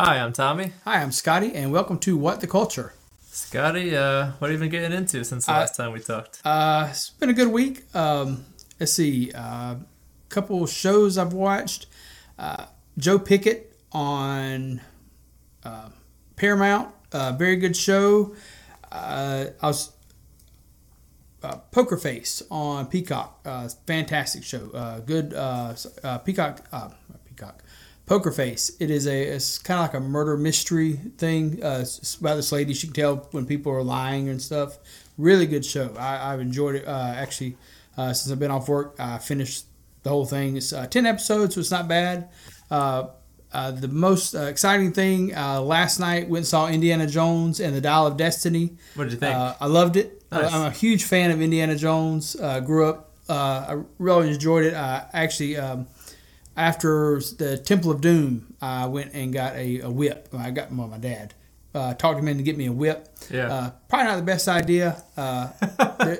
Hi, I'm Tommy. Hi, I'm Scottie, and welcome to What the Culture. Scottie, uh, what have you been getting into since the Uh, last time we talked? Uh, it's been a good week. Um, let's see, a uh, couple shows I've watched. Uh, Joe Pickett on uh, Paramount, uh, very good show. Uh, I was uh, Poker Face on Peacock, uh, fantastic show. Uh, good uh, uh, Peacock, uh, Peacock, Poker Face. It is a it's kind of like a murder mystery thing. Uh, about this lady. She can tell when people are lying and stuff. Really good show. I, I've enjoyed it. Uh, actually, uh, since I've been off work, I finished the whole thing. It's uh, ten episodes, so it's not bad. Uh, uh, the most uh, exciting thing uh, last night went and saw Indiana Jones and the Dial of Destiny. What did you think? Uh, I loved it. Nice. I'm a huge fan of Indiana Jones. Uh, grew up. Uh, I really enjoyed it. I actually, um, after the Temple of Doom, I went and got a, a whip. I got well, my dad uh, talked him into get me a whip. Yeah. Uh, probably not the best idea. Uh,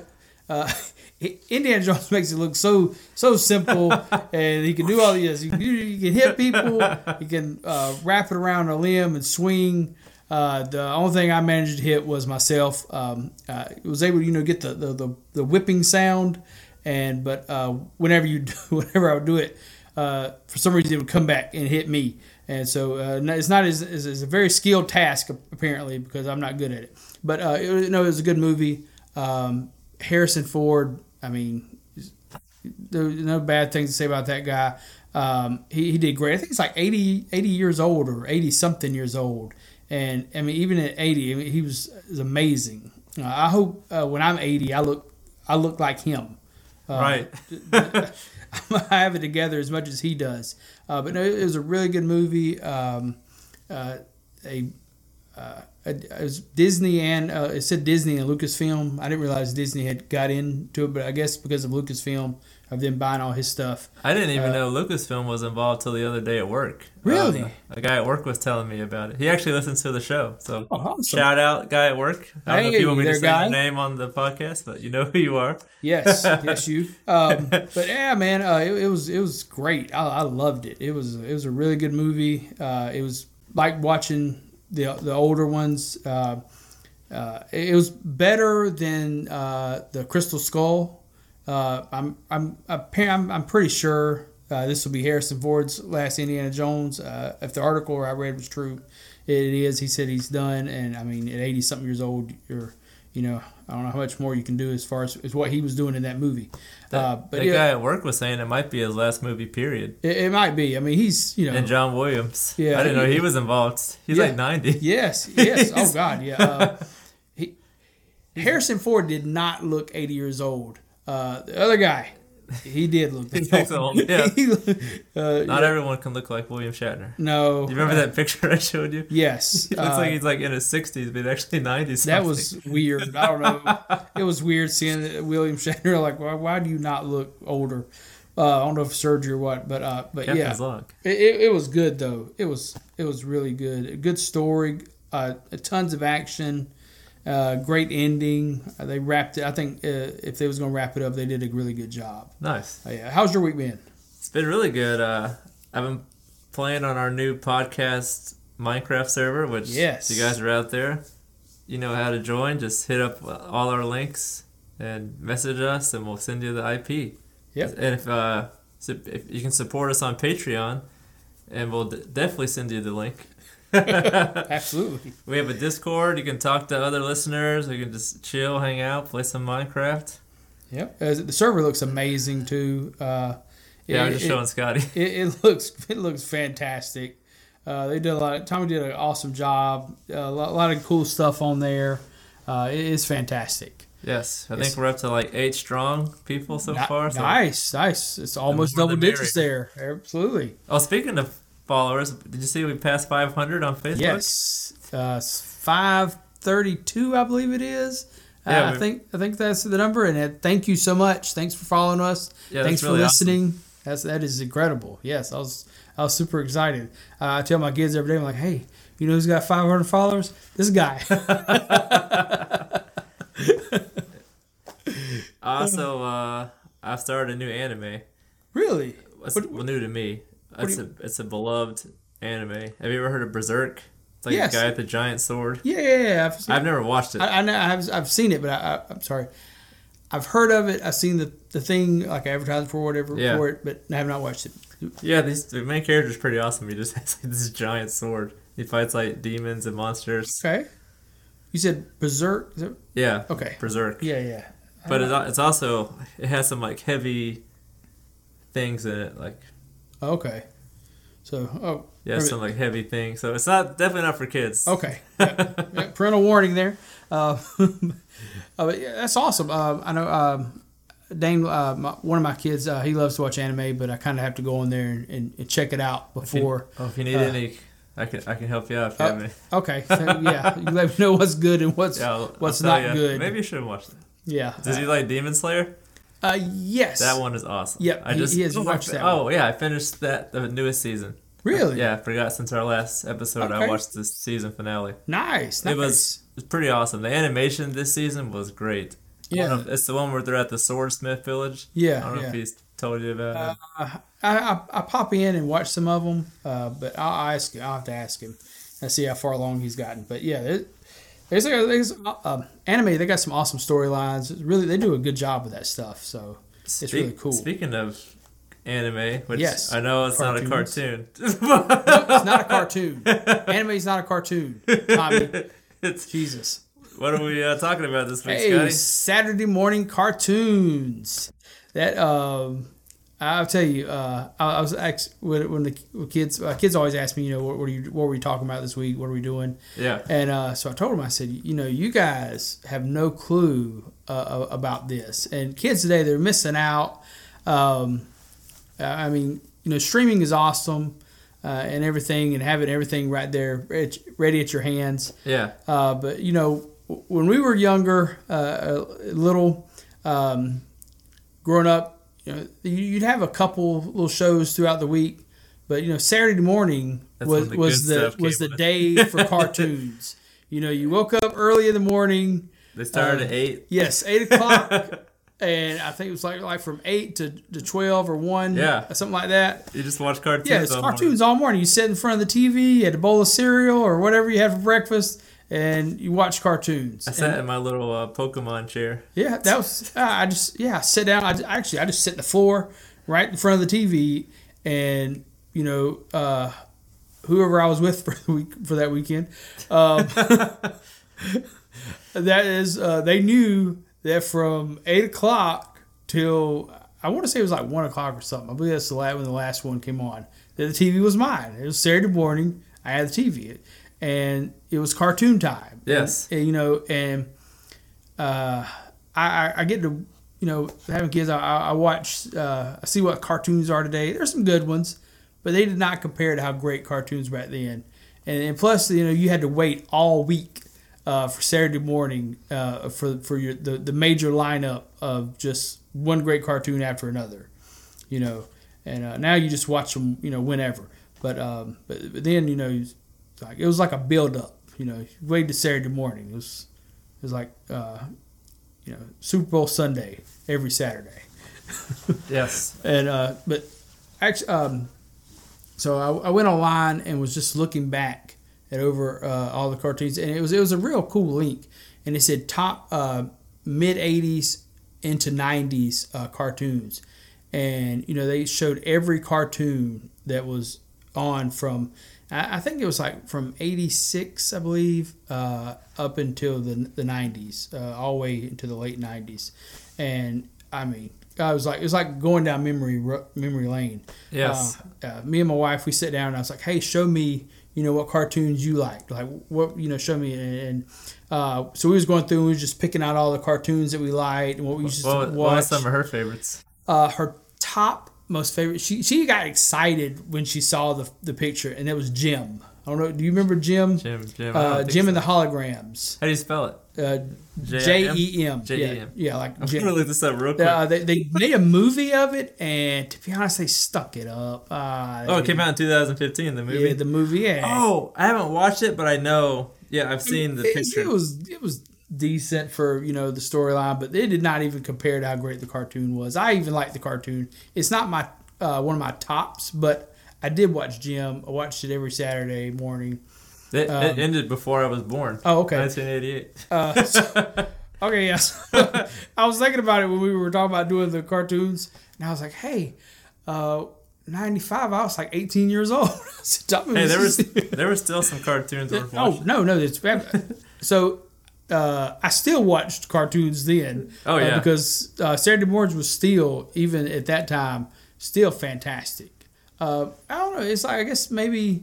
uh, Indiana Jones makes it look so so simple, and he can do all these. You can, you can hit people. You can uh, wrap it around a limb and swing. Uh, the only thing I managed to hit was myself. Um, uh, was able to you know get the, the, the, the whipping sound, and but uh, whenever you do, whenever I would do it, uh, for some reason it would come back and hit me. And so uh, it's not as, as, as a very skilled task apparently because I'm not good at it. But uh, it, was- no, it was a good movie. Um, Harrison Ford. I mean, there's no bad things to say about that guy. Um, he, he did great. I think he's like 80, 80 years old or 80 something years old. And I mean, even at 80, I mean, he was, was amazing. Uh, I hope uh, when I'm 80, I look, I look like him. Uh, right. I have it together as much as he does. Uh, but no, it was a really good movie. Um, uh, a, uh, it was Disney and uh, it said Disney and Lucasfilm. I didn't realize Disney had got into it, but I guess because of Lucasfilm of them buying all his stuff. I didn't even uh, know Lucasfilm was involved till the other day at work. Really? Um, a guy at work was telling me about it. He actually listens to the show. So Oh, awesome. shout out, guy at work. I don't know if you want me to say guy. your name on the podcast, but you know who you are. Yes, yes, you. Um, but yeah, man, uh, it, it was it was great. I, I loved it. It was it was a really good movie. Uh, it was like watching the the older ones. Uh, uh, it was better than uh, the Crystal Skull. Uh, I'm I'm I'm, I'm pretty sure uh, this will be Harrison Ford's last Indiana Jones. Uh, if the article I read was true, it is. He said he's done, and I mean, at 80 something years old, you're you know I don't know how much more you can do as far as, as what he was doing in that movie. That, uh, but that yeah, guy at work was saying it might be his last movie, period. it, it might be. I mean, he's you know And John Williams. Yeah, I didn't know he- he was involved. He's Yeah. like 90. Yes, yes. Oh God, yeah. Uh, he, Harrison Ford did not look 80 years old. Uh, the other guy, he did look. He looks old, yeah. He uh, Not yeah, everyone can look like William Shatner. no. Do you remember that picture I showed you? Yes. He looks uh, like he's like in his 60s, but actually 90s. that was weird. I don't know. it was weird seeing William Shatner. Like, why, why do you not look older? Uh, I don't know if surgery or what, but uh, but yeah, Captain's luck. It, it, it was good though. It was it was really good. A good story. Uh, tons of action. Uh, great ending. Uh, they wrapped it. I think uh, if they was gonna wrap it up, they did a really good job. Nice. Uh, yeah. How's your week been? It's been really good. Uh, I've been playing on our new podcast Minecraft server, which Yes. if you guys are out there, you know how to join. Just hit up all our links and message us, and we'll send you the IP. Yep. And if uh, if you can support us on Patreon, and we'll d- definitely send you the link. Absolutely. We have a Discord. You can talk to other listeners. We can just chill, hang out, play some Minecraft. Yep. Uh, the server looks amazing too. Uh, Yeah, it- just it- showing Scottie. It, it looks it looks fantastic. Uh, they did a lot. Tommy did an awesome job. a, lot, a lot of cool stuff on there. Uh, it is fantastic. Yes, I think we're up to like eight strong people so far. So. nice, nice. It's almost double digits there. Absolutely. Oh, speaking of followers, did you see we passed 500 on Facebook? Yes. Uh, five thirty-two, I believe it is. Uh, Yeah, I think I think that's the number. And uh, thank you so much. Thanks for following us. Yeah, Thanks for really awesome. listening. That's that is incredible. Yes, I was I was super excited. Uh, I tell my kids every day, I'm like, hey, you know who's got 500 followers? This guy. Also, uh, I've started a new anime. really? It's What- new to me. It's do a it's a beloved anime. Have you ever heard of Berserk? It's like Yes. a guy with a giant sword. Yeah, yeah, yeah. I've, seen, I've never watched it. I, I know I've, I've seen it, but I, I, I'm sorry. I've heard of it. I've seen the, the thing like advertised for whatever Yeah. for it, but I have not watched it. yeah, these, the main character's pretty awesome. He just has like this giant sword. He fights like demons and monsters. Okay. You said Berserk. Yeah. Okay. Berserk. Yeah, yeah. But it, it's also it has some like heavy things in it, like Okay. So, oh, yeah, some like heavy things. So it's not definitely not for kids. okay. Yeah, yeah, parental warning there. Uh, uh, but yeah, that's awesome. Uh, I know um, Dane, uh, my, one of my kids, uh, he loves to watch anime, but I kind of have to go in there and, and, and check it out If you- before. oh, if you need any, I can I can help you out. If you have any. Okay. So, yeah. You let me know what's good and what's what's not good. Maybe you should watch that. Yeah. Did he like Demon Slayer? Uh, yes. That one is awesome. Yep, I just he has watched that Oh yeah, I finished that the newest season. Really? Yeah, I forgot since our last episode. I watched the season finale. Nice. nice. It was it's pretty awesome. The animation this season was great. Yeah. it's the one where they're at the Swordsmith Village. Yeah. I don't know yeah. if he's told you about it. Uh, I, I, I pop in and watch some of them, uh, but I'll, ask. I'll have to ask him and see how far along he's gotten. But yeah, there, there's, there's um, anime. They got some awesome storylines. Really, they do a good job with that stuff. So it's really cool. Speaking of anime, which Yes. I know it's not a Cartoons. cartoon. it's not a cartoon. Anime is not a cartoon. Tommy, it's, Jesus. what are we uh, talking about this week, Hey, Scottie? Saturday morning cartoons. That um, I'll tell you. Uh, I, I was asked when, the when kids uh, kids always ask me, you know, what, what are you what were we talking about this week? What are we doing? Yeah. And uh, so I told them, I said, you know, you guys have no clue uh, about this, and kids today they're missing out. Um, I mean, you know, streaming is awesome uh, and everything, and having everything right there ready- at your hands. Yeah. Uh, but you know, when we were younger, uh, little, um, growing up, you know, you- you'd have a couple little shows throughout the week, but you know, Saturday morning That's was the was the was the day for cartoons. you know, you woke up early in the morning. They started Uh, at eight. Yes, eight o'clock. And I think it was like like from eight to, to twelve or one, Yeah. something like that. You just watch cartoons. Yeah, it's all morning. cartoons all morning. You sit in front of the TV, you had a bowl of cereal or whatever you had for breakfast, and you watch cartoons. I And- sat in my little uh, Pokemon chair. yeah, that was. Uh, I just yeah, I sit down. I actually I just sit in the floor right in front of the TV, and you know uh, whoever I was with for the week for that weekend, um, that is uh, they knew that from eight o'clock till I want to say it was like one o'clock or something. I believe that's the last when the last one came on. That the TV was mine. It was Saturday morning. I had the TV, and it was cartoon time. Yes. And, you know, and uh, I, I get to you know having kids. I, I watch. Uh, I see what cartoons are today. There's some good ones, but they did not compare to how great cartoons back then. And, and plus, you know, you had to wait all week uh, for Saturday morning uh, for for your the, the major lineup of just one great cartoon after another. You know, and uh, now you just watch them. You know, whenever. But um, but, but then you know, like it was like a build up. You know, you waited to Saturday morning. It was it was like uh, you know Super Bowl Sunday every Saturday. Yes. And uh, but actually, um, so I, I went online and was just looking back at over uh, all the cartoons, and it was it was a real cool link, and it said top uh, mid '80s into '90s uh, cartoons, and you know they showed every cartoon that was on from. I think it was like from '86, I believe, uh, up until the the '90s, uh, all the way into the late '90s, and I mean, I was like, it was like going down memory memory lane. Yes. Uh, uh, me and my wife, we sit down and I was like, hey, show me, you know, what cartoons you like. Like, what, you know, show me. And, and uh, so we was going through and we was just picking out all the cartoons that we liked and what we used to What, what watch. was some of her favorites? uh, her top most favorite, she, she got excited when she saw the, the picture and it was Jem. I don't know. Do you remember Jem? Jem. Jem. Uh, Jem so. and the Holograms. How do you spell it? Uh? J E M. Yeah, yeah, like I'm Jem. gonna look this up real quick. Uh, they, they made a movie of it, and to be honest, they stuck it up. Uh, oh, it came out in 2015. The movie. Yeah, the movie. Yeah. oh, I haven't watched it, but I know. Yeah, I've seen the it, picture. it was it was decent for you know the storyline, but it did not even compare to how great the cartoon was. I even like the cartoon. It's not my uh, one of my tops, but I did watch Jem. I watched it every Saturday morning. It, Um, it ended before I was born. Oh, okay. 1988. Uh, so- okay, yes. I was thinking about it when we were talking about doing the cartoons, and I was like, hey, uh, 95, I was like 18 years old. So Hey, there was there were still some cartoons Oh no, no, it's so uh, I still watched cartoons then. Oh, uh, because uh, Saturday mornings was still even at that time still fantastic. Uh, I don't know. It's like I guess maybe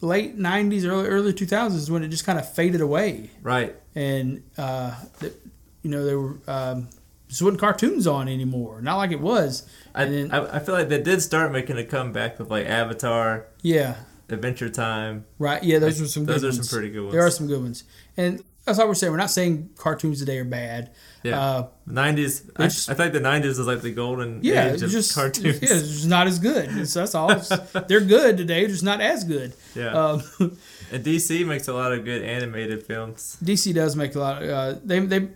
late '90s, early early 2000s when it just kind of faded away, Right. and uh, the, you know there were um, just wasn't cartoons on anymore. Not like it was. I, then- I, I feel like they did start making a comeback with like Avatar, Yeah. Adventure Time. Right. Yeah, those were some good Those are ones. some pretty good ones. There are some good ones. And that's all we're saying. We're not saying cartoons today are bad. Yeah. Uh, 90s. I, I think the 90s is like the golden yeah, age of just cartoons. Yeah, it's just not as good. It's, that's all. It's- they're good today, just not as good. Yeah. Um, And DC makes a lot of good animated films. DC does make a lot. Of, uh, they they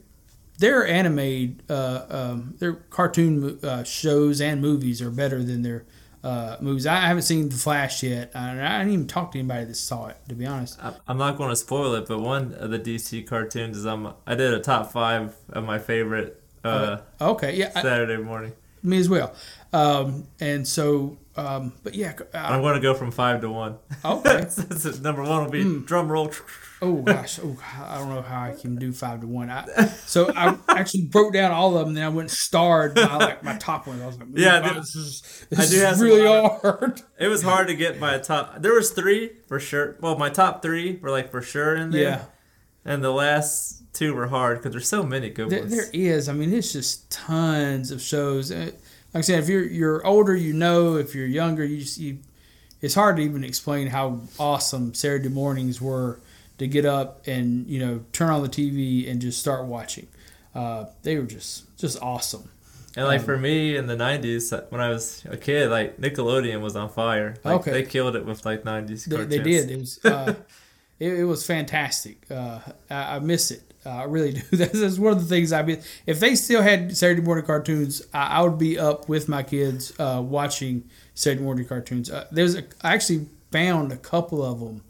their animated uh, um, their cartoon uh, shows and movies are better than their uh, movies. I haven't seen The Flash yet. and I didn't even talk to anybody that saw it. To be honest. I- I'm not going to spoil it, but one of the DC cartoons is on. I did a top five of my favorite uh, Okay. Yeah. Saturday morning. me as well. Um, and so, um, but yeah. I'm Uh, going to go from five to one. okay. Number one will be Hmm. drum roll. Oh gosh, oh I don't know how I can do five to one. I, so I actually broke down all of them, then I went starred by like my top one. I was like, Yeah, wow, this is, I this do is really other- hard. It was hard to get my top. There was three for sure. Well, my top three were like for sure in there. Yeah, And the last two were hard because there's so many good there, ones. there is. I mean, it's just tons of shows. Uh, Like I said, if you're you're older, you know. If you're younger, you just you. It's hard to even explain how awesome Saturday mornings were to get up and you know turn on the TV and just start watching. Uh, they were just just awesome. And like Um, for me in the '90s, when I was a kid, like Nickelodeon was on fire. Like, Okay. they killed it with like '90s They, cartoons. they did. It was uh, it, it was fantastic. Uh, I, I miss it. Uh, I really do. That's, that's one of the things I miss. If they still had Saturday morning cartoons, I, I would be up with my kids uh, watching Saturday morning cartoons. Uh, there's a, I actually found a couple of them,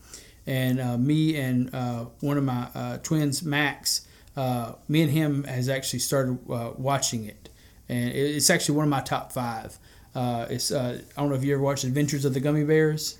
and uh, me and uh, one of my uh, twins, Max, uh, me and him has actually started uh, watching it, and it, it's actually one of my top five. Uh, it's uh, I don't know if you ever watched Adventures of the Gummy Bears.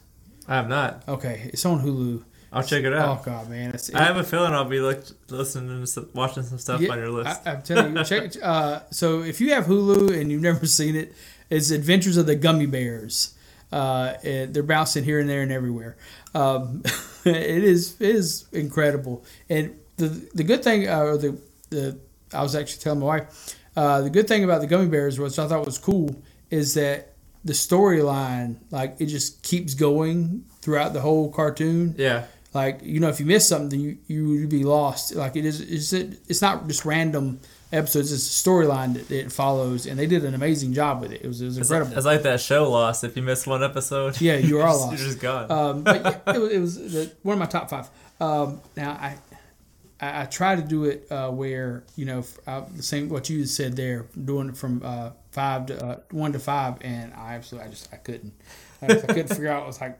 I have not. Okay, it's on Hulu. I'll check it Oh out. god, man, it's, I have a feeling I'll be look, listening to some, watching some stuff yeah, on your list. I, I'm telling you, check. Uh, so if you have Hulu and you've never seen it, it's Adventures of the Gummy Bears. Uh, and they're bouncing here and there and everywhere. Um, it is it is incredible. And the the good thing, uh, or the the I was actually telling my wife, uh, the good thing about the Gummy Bears, which I thought was cool, is that the storyline, like it just keeps going throughout the whole cartoon. yeah, like you know if you miss something you you would be lost like it is it's, it's not just random episodes it's a storyline that it follows and they did an amazing job with it it was, it was it's, incredible it's like that show Lost. If you miss one episode, Yeah, you are lost. You're just gone. um, but yeah, it was, it was the, one of my top five um, now I, I I try to do it uh, where you know f- uh, the same what you said there doing it from uh, five to uh, one to five and I absolutely I just I couldn't I, I couldn't figure out I was like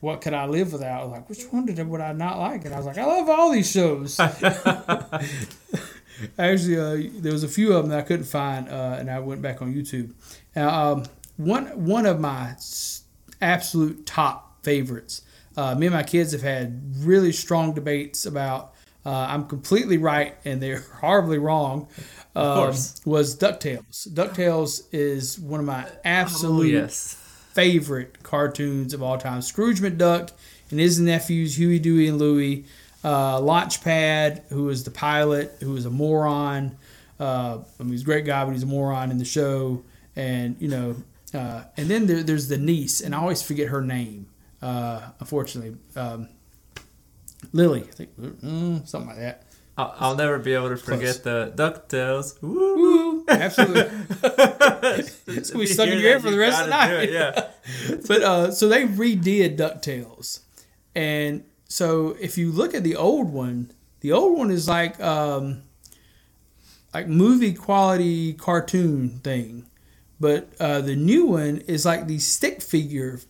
what could I live without I was like which one did would I not like and I was like I love all these shows actually uh, there was a few of them that I couldn't find uh, and I went back on YouTube now um, one one of my absolute top favorites uh, me and my kids have had really strong debates about uh, I'm completely right and they're horribly wrong. Um, course. was Ducktales. Ducktales is one of my oh absolute yes. Favorite cartoons of all time. Scrooge McDuck and his nephews Huey, Dewey, and Louie. Uh, Launchpad, who was the pilot, who was a moron. Uh, I mean, he's a great guy, but he's a moron in the show. And you know, uh, and then there, there's the niece, and I always forget her name. Uh, unfortunately, um, Lily, I think, mm, something like that. I'll, I'll never be able to Close. forget the Ducktales. Woo! Woo, absolutely. it's gonna be stuck in your ear for the rest of the night. Yeah. but uh, so they redid Ducktales, and so if you look at the old one, the old one is like um, like movie quality cartoon thing, but uh, the new one is like the stick figure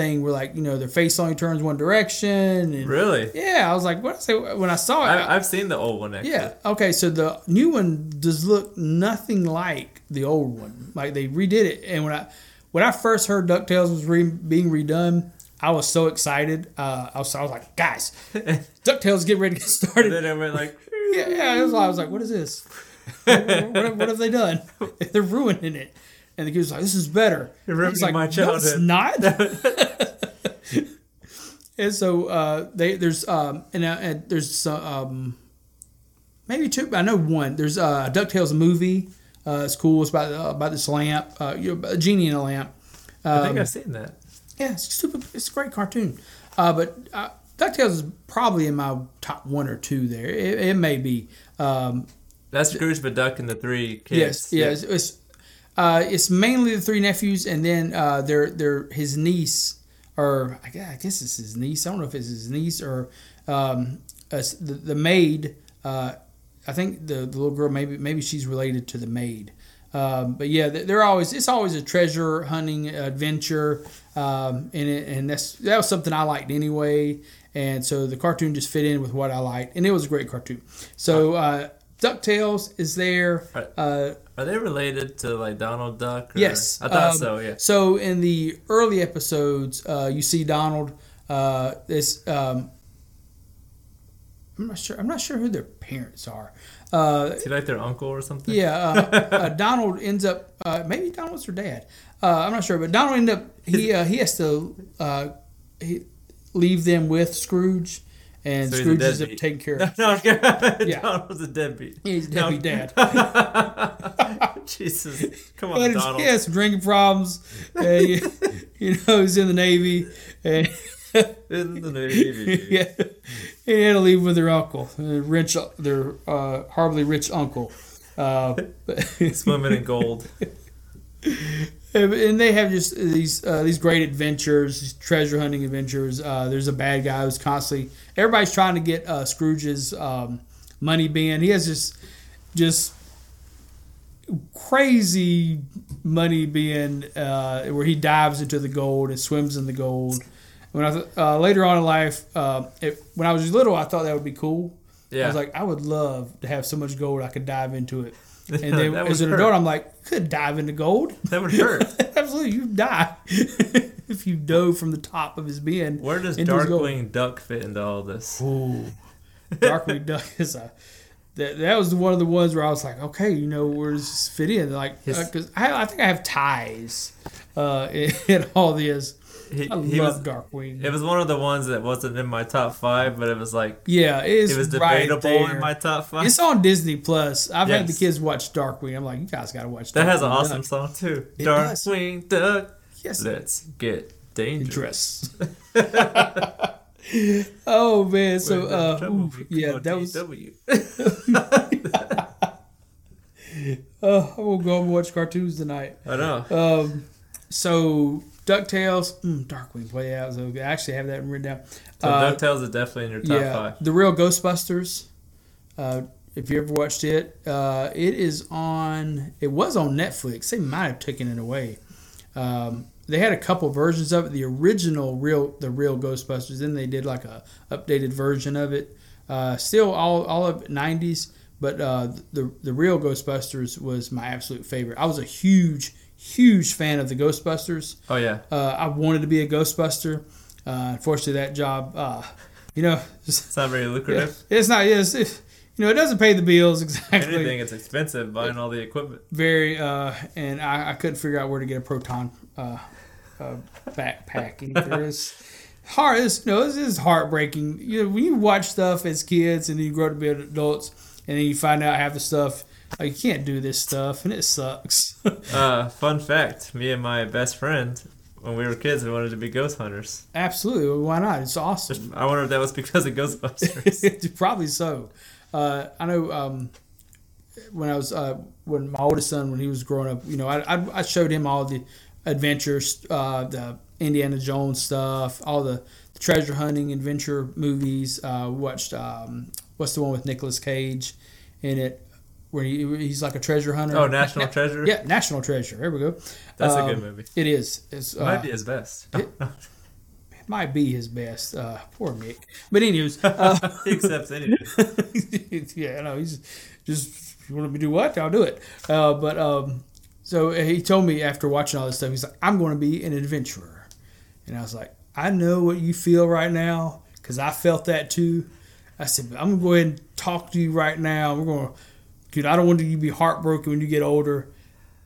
thing where like you know their face only turns one direction. And, Really? Yeah, I was like, what I say when I saw it. I, I've seen the old one actually. yeah. Okay. So the new one does look nothing like the old one. Like they redid it, and when I when I first heard Ducktales was re- being redone, I was so excited. Uh, I was I was like, guys, Ducktales get ready to get And started. then I went like, Yeah, yeah. It was, I was like, what is this? what, what, what have they done? They're ruining it. And the kid was like, this is better. You're He's like, my No, it's childhood." not. and so uh, they there's um and, uh, and there's um maybe two. I know one. There's uh, a Ducktales movie. Uh, it's cool. It's about uh, about this lamp, uh, you know, a genie in a lamp. I think Um, I've seen that. yeah, it's stupid. It's a great cartoon. Uh, but uh, Ducktales is probably in my top one or two. There, it, it may be. Um, That's Scrooge McDuck and the three Yes, kids. yes. It's uh, it's mainly the three nephews, and then uh, their their his niece, or I guess, I guess it's his niece. I don't know if it's his niece or um, uh, the the maid. Uh, I think the, the little girl maybe maybe she's related to the maid. Um, but yeah, they- they're always it's always a treasure hunting adventure, um, and it, and that's that was something I liked anyway. And so the cartoon just fit in with what I liked, and it was a great cartoon. So uh, Ducktales is there. Uh, Are they related to like Donald Duck? or- Yes, I thought um, so. Yeah. So in the early episodes, uh, you see Donald. Uh, this um, I'm not sure. I'm not sure who their parents are. Uh, Is he like their uncle or something? yeah, uh, uh, Donald ends up. Uh, maybe Donald's their dad. Uh, I'm not sure, but Donald end up. He uh, he has to uh, he, leave them with Scrooge, and So Scrooge ends up deadbeat. taking care No, of. no, kidding. Yeah. Donald's a deadbeat. He's a No. deadbeat dad. Jesus, come on, But on, he Donald. has some drinking problems. And, you, you know, he's in the Navy, and In the Navy. yeah, he had to leave with their uncle, their rich, their uh, horribly rich uncle. Uh, but- Swimming in gold. And they have just these uh, these great adventures, these treasure hunting adventures. Uh, there's a bad guy who's constantly everybody's trying to get uh, Scrooge's um, money bin. He has just just crazy money bin uh, where he dives into the gold and swims in the gold. When I th- uh, later on in life, uh, it, when I was little, I thought that would be cool. I was like, I would love to have so much gold I could dive into it. And then as an hurt. adult, I'm like, could dive into gold. that would hurt. Absolutely, you die if you dove from the top of his bin. Where does into his gold. Darkwing Duck fit into all this? Ooh, Darkwing Duck is a. That, that was one of the ones where I was like, okay, you know, where does this fit in? Like, because I, I think I have ties uh, in, in all this. He, I he love was. Darkwing. It was one of the ones that wasn't in my top five, but it was like yeah, it it was right debatable there. in my top five. It's on Disney Plus. I've had the kids watch Darkwing. I'm like, you guys got to watch. that has an awesome Duck. song too. It does. Darkwing Duck. Yes, Let's get dangerous. oh man, so uh, ooh, yeah, that was. Uh, I will go and watch cartoons tonight. I know. Um, so Ducktales, mm, Darkwing. Boy, yeah, so I actually have that written down. So Uh, DuckTales is definitely in your top yeah, five. the real Ghostbusters. Uh, if you ever watched it, uh, it is on. It was on Netflix. They might have taken it away. Um, they had a couple versions of it. The original, real, the real Ghostbusters. Then they did like a updated version of it. Uh, still all all of '90s, but uh, the the real Ghostbusters was my absolute favorite. I was a huge, huge fan of the Ghostbusters. Oh yeah. Uh, I wanted to be a Ghostbuster. Uh, unfortunately, that job, uh, you know, It's not very lucrative. it's not. Yes, it, you know, it doesn't pay the bills exactly. Anything, it's expensive buying all the equipment. Very, uh, and I, I couldn't figure out where to get a proton uh, uh, backpack either. It's hard. It's, you know, this is heartbreaking. You know, when you watch stuff as kids and then you grow up to be adults, and then you find out half the stuff. Like, you can't do this stuff, and it sucks. Uh, fun fact: Me and my best friend, when we were kids, we wanted to be ghost hunters. Absolutely, why not? It's awesome. I wonder if that was because of Ghostbusters. Probably so. Uh, I know um, when I was uh, when my oldest son when he was growing up, you know, I, I, I showed him all the adventures, uh, the Indiana Jones stuff, all the, treasure hunting adventure movies. Uh, watched um, what's the one with Nicolas Cage in it, where he, he's like a treasure hunter. oh, National Treasure. Yeah, National Treasure. There we go. that's a Um, good movie. It is. It's, It might uh, be his best. it- might be his best. Uh, poor Nick. But anyways, uh, he accepts anything. yeah, I know he's just you want me to do what I'll do it. Uh, but um, so he told me after watching all this stuff, he's like, I'm going to be an adventurer, and I was like, I know what you feel right now because I felt that too. I said, I'm gonna go ahead and talk to you right now. We're gonna, dude. I don't want you to be heartbroken when you get older.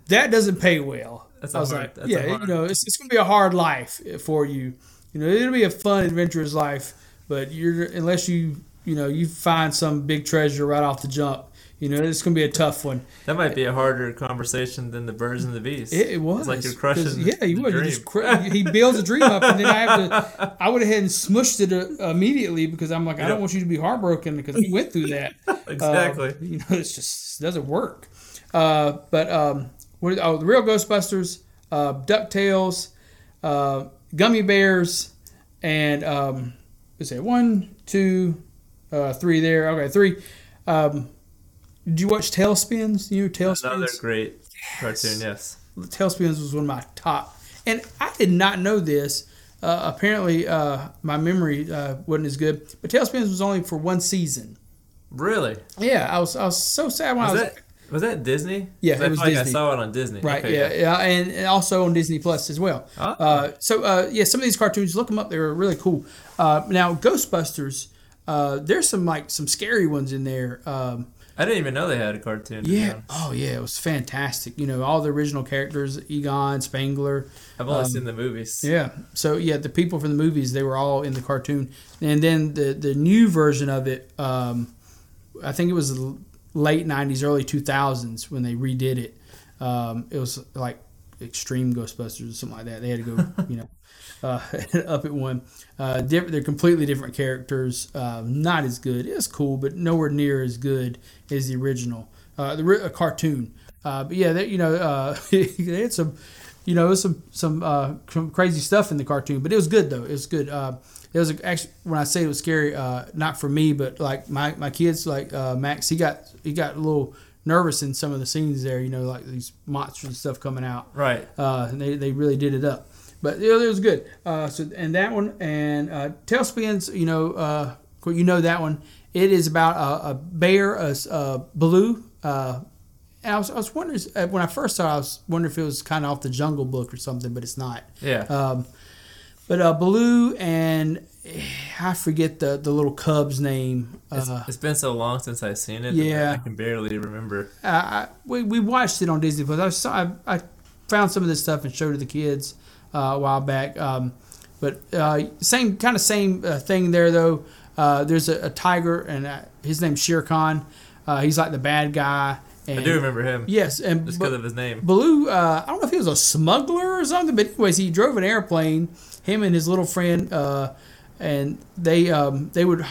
That doesn't pay well. That's I was hard- like, that's yeah, hard- you know, it's, it's gonna be a hard life for you. You know, it'll be a fun, adventurous life, but you're unless you, you know, you find some big treasure right off the jump. You know, it's gonna be a tough one. That might be a harder conversation than the birds and the bees. It, it was It's like you're crushing. Yeah, you would. Just cr- he builds a dream up, and then I have to. I went ahead and smushed it uh, immediately because I'm like, I don't want you to be heartbroken because we went through that. exactly. Uh, you know, it's just it doesn't work. Uh, but um, what? Oh, the real Ghostbusters, uh, Ducktales, uh, Gummy Bears, and um, let's say one, two, uh, three. There, okay, three. Um, did you watch Tailspins? You know Tailspins. Another great cartoon. Yes. Tailspins was one of my top, and I did not know this. Uh, apparently, uh, my memory uh, wasn't as good, but Tailspins was only for one season. Really? Yeah, I was I was so sad when Was I was that was that Disney? Yeah, it was Disney. I saw it on Disney. right. Okay, yeah, yeah, and, and also on Disney Plus as well. Oh. Uh, so uh, yeah, some of these cartoons, look them up. They were really cool. Uh, now Ghostbusters, uh, there's some like some scary ones in there. Um, I didn't even know they had a cartoon. yeah. Oh yeah, it was fantastic. You know, all the original characters, Egon, Spengler. I've only Um, seen the movies. Yeah. So yeah, the people from the movies they were all in the cartoon, and then the the new version of it, um, I think it was the late '90s, early 2000s when they redid it. Um, it was like Extreme Ghostbusters or something like that. They had to go, you know, uh, up at one. Uh, diff- they're completely different characters. Uh, not as good. It's cool, but nowhere near as good as the original, uh, the ri- a cartoon. Uh, but yeah, they, you know, uh, they had some, you know, some some crazy stuff in the cartoon, but it was good though. It was good. It was actually when I say it was scary, not for me, but like my, my kids, like Max, he got he got a little nervous in some of the scenes there. You know, like these monsters and stuff coming out Right. uh, and they, they really did it up. But it, it was good. Uh, so and that one and uh, Tailspins, you know, uh, you know that one. It is about a, a bear, a, a blue. Uh, I was, I was wondering uh, when I first saw, it, I was wondering if it was kind of off the Jungle Book or something, but it's not. Yeah. Um, but uh, Baloo and I forget the the little cub's name. it's, Uh, it's been so long since I've seen it. that yeah. I can barely remember. I, I, we, we watched it on Disney Plus. I, saw, I, I found some of this stuff and showed it to the kids uh, a while back. Um, but uh, same kind of same uh, thing there though. Uh, there's a, a tiger and uh, his name's Shere Khan. Uh, he's like the bad guy. And, I do remember him. Yes, and Just because of his name. Baloo, uh, I don't know if he was a smuggler or something, but anyways, he drove an airplane. Him and his little friend, uh, and they um, they would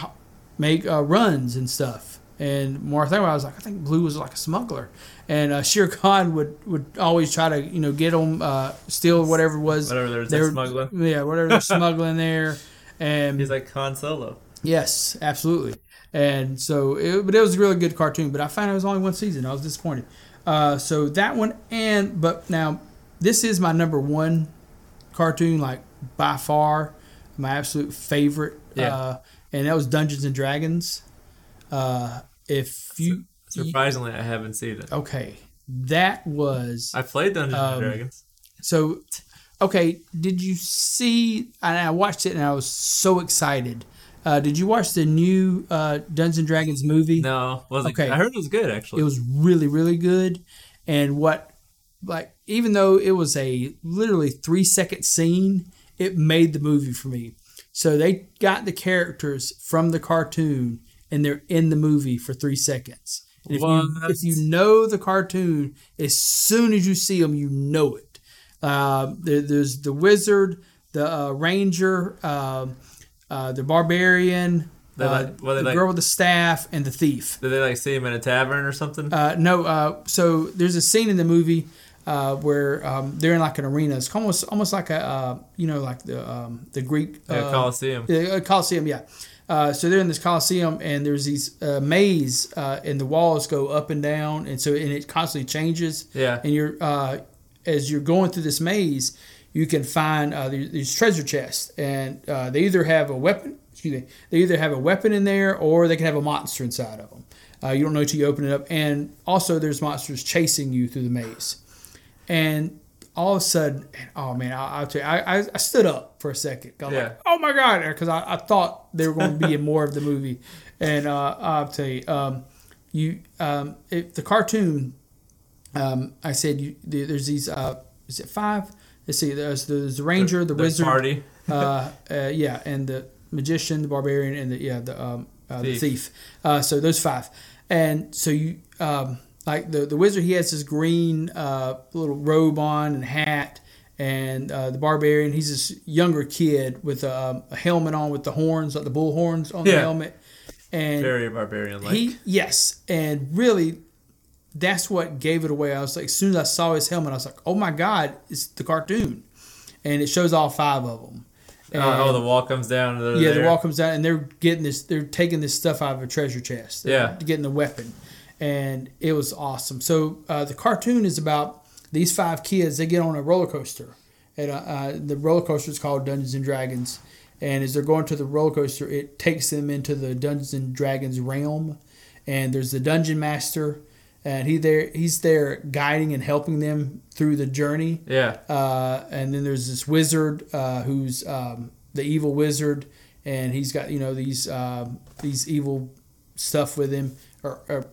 make uh, runs and stuff. And more thing, I was like, I think Baloo was like a smuggler, and uh, Shere Khan would, would always try to you know get them uh, steal whatever it was Whatever there's they that were- smuggling. yeah whatever they're smuggling there, and He's like Han Solo. Yes, absolutely. And so, it, but it was a really good cartoon. But I found it was only one season. I was disappointed. Uh, so that one, and but now this is my number one cartoon, like by far, my absolute favorite. Yeah. Uh, and that was Dungeons and Dragons. Uh, if you, Surprisingly, I haven't seen it. okay, that was I played Dungeons Um, and Dragons. so. Okay, did you see? And I watched it, and I was so excited. Uh, did you watch the new uh, Dungeons and Dragons movie? No, was it? Okay. I heard it was good actually. It was really, really good. And what, like, even though it was a literally three second scene, it made the movie for me. So they got the characters from the cartoon and they're in the movie for three seconds. If you, if you know the cartoon, as soon as you see them, you know it. Uh, there, there's the wizard, the uh, ranger, um uh, the barbarian, uh, like- they the like- girl with the staff, and the thief. Did they like see him in a tavern or something? Uh, no, uh, so there's a scene in the movie uh, where um, they're in like an arena. It's almost almost like a uh, you know like the um, the Greek yeah, uh, Coliseum. yeah, uh, Coliseum, yeah. Uh, so they're in this Coliseum, and there's these uh, maze, uh, and the walls go up and down, and so and it constantly changes. Yeah. And you're uh, as you're going through this maze, you can find uh, these, these treasure chests, and uh, they either have a weapon. Excuse me. They either have a weapon in there, or they can have a monster inside of them. Uh, you don't know until you open it up, and also there's monsters chasing you through the maze. And all of a sudden, oh man, I, will tell you, I, I, I, stood up for a second. I was Yeah. like, oh my god, because I, I thought they were going to be in more of the movie, and uh, I'll tell you, um, you um, it, the cartoon. Um, I said you, there's these. Uh, is it five? Let's see. There's, there's the ranger, the, wizard, party. uh, uh, yeah, and the magician, the barbarian, and the yeah the um, uh, the Thief. thief. Uh, so those five, and so you um, like the the wizard, he has this green uh, little robe on and hat, and uh, the barbarian, he's this younger kid with a, a helmet on with the horns, like the bull horns on the Yeah. helmet, and Very barbarian like. he yes, and really, that's what gave it away. I was like, as soon as I saw his helmet, I was like, oh my god, it's the cartoon, and it shows all five of them. oh, the wall comes down. Yeah, there. the wall comes down, and they're getting this. They're taking this stuff out of a treasure chest. They're Yeah. getting the weapon, and it was awesome. So uh, the cartoon is about these five kids. They get on a roller coaster, and uh, uh, the roller coaster is called Dungeons and Dragons. And as they're going to the roller coaster, it takes them into the Dungeons and Dragons realm. And there's the dungeon master, and he there he's there guiding and helping them through the journey. Yeah. Uh, and then there's this wizard uh, who's um, the evil wizard, and he's got you know these um, these evil stuff with him, or, or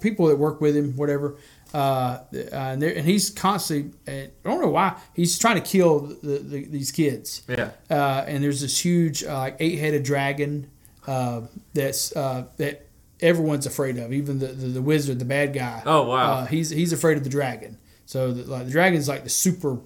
people that work with him, whatever. Uh, and, and he's constantly, I don't know why, he's trying to kill the, the, these kids. Yeah. Uh, and there's this huge, uh, like eight headed dragon uh, that's uh, that everyone's afraid of, even the, the, the wizard, the bad guy. Oh, wow. Uh, he's he's afraid of the dragon. So the, like, the dragon's like the super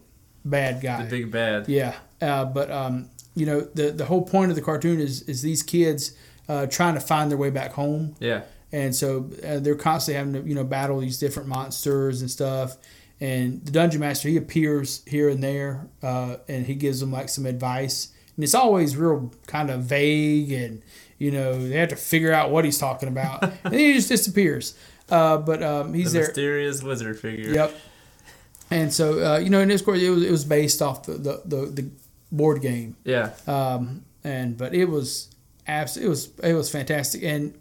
bad guy. The big bad. Yeah, uh, but um, you know the the whole point of the cartoon is is these kids uh, trying to find their way back home, Yeah. And so uh, they're constantly having to you know battle these different monsters and stuff. And the dungeon master he appears here and there, uh, and he gives them like some advice, and it's always real kind of vague, and you know they have to figure out what he's talking about, and then he just disappears. Uh, but um, he's The there. mysterious wizard figure. Yep. And so uh, you know, in this course, it was it was based off the the, the, the board game, Yeah. um, and but it was abs- it was it was fantastic, and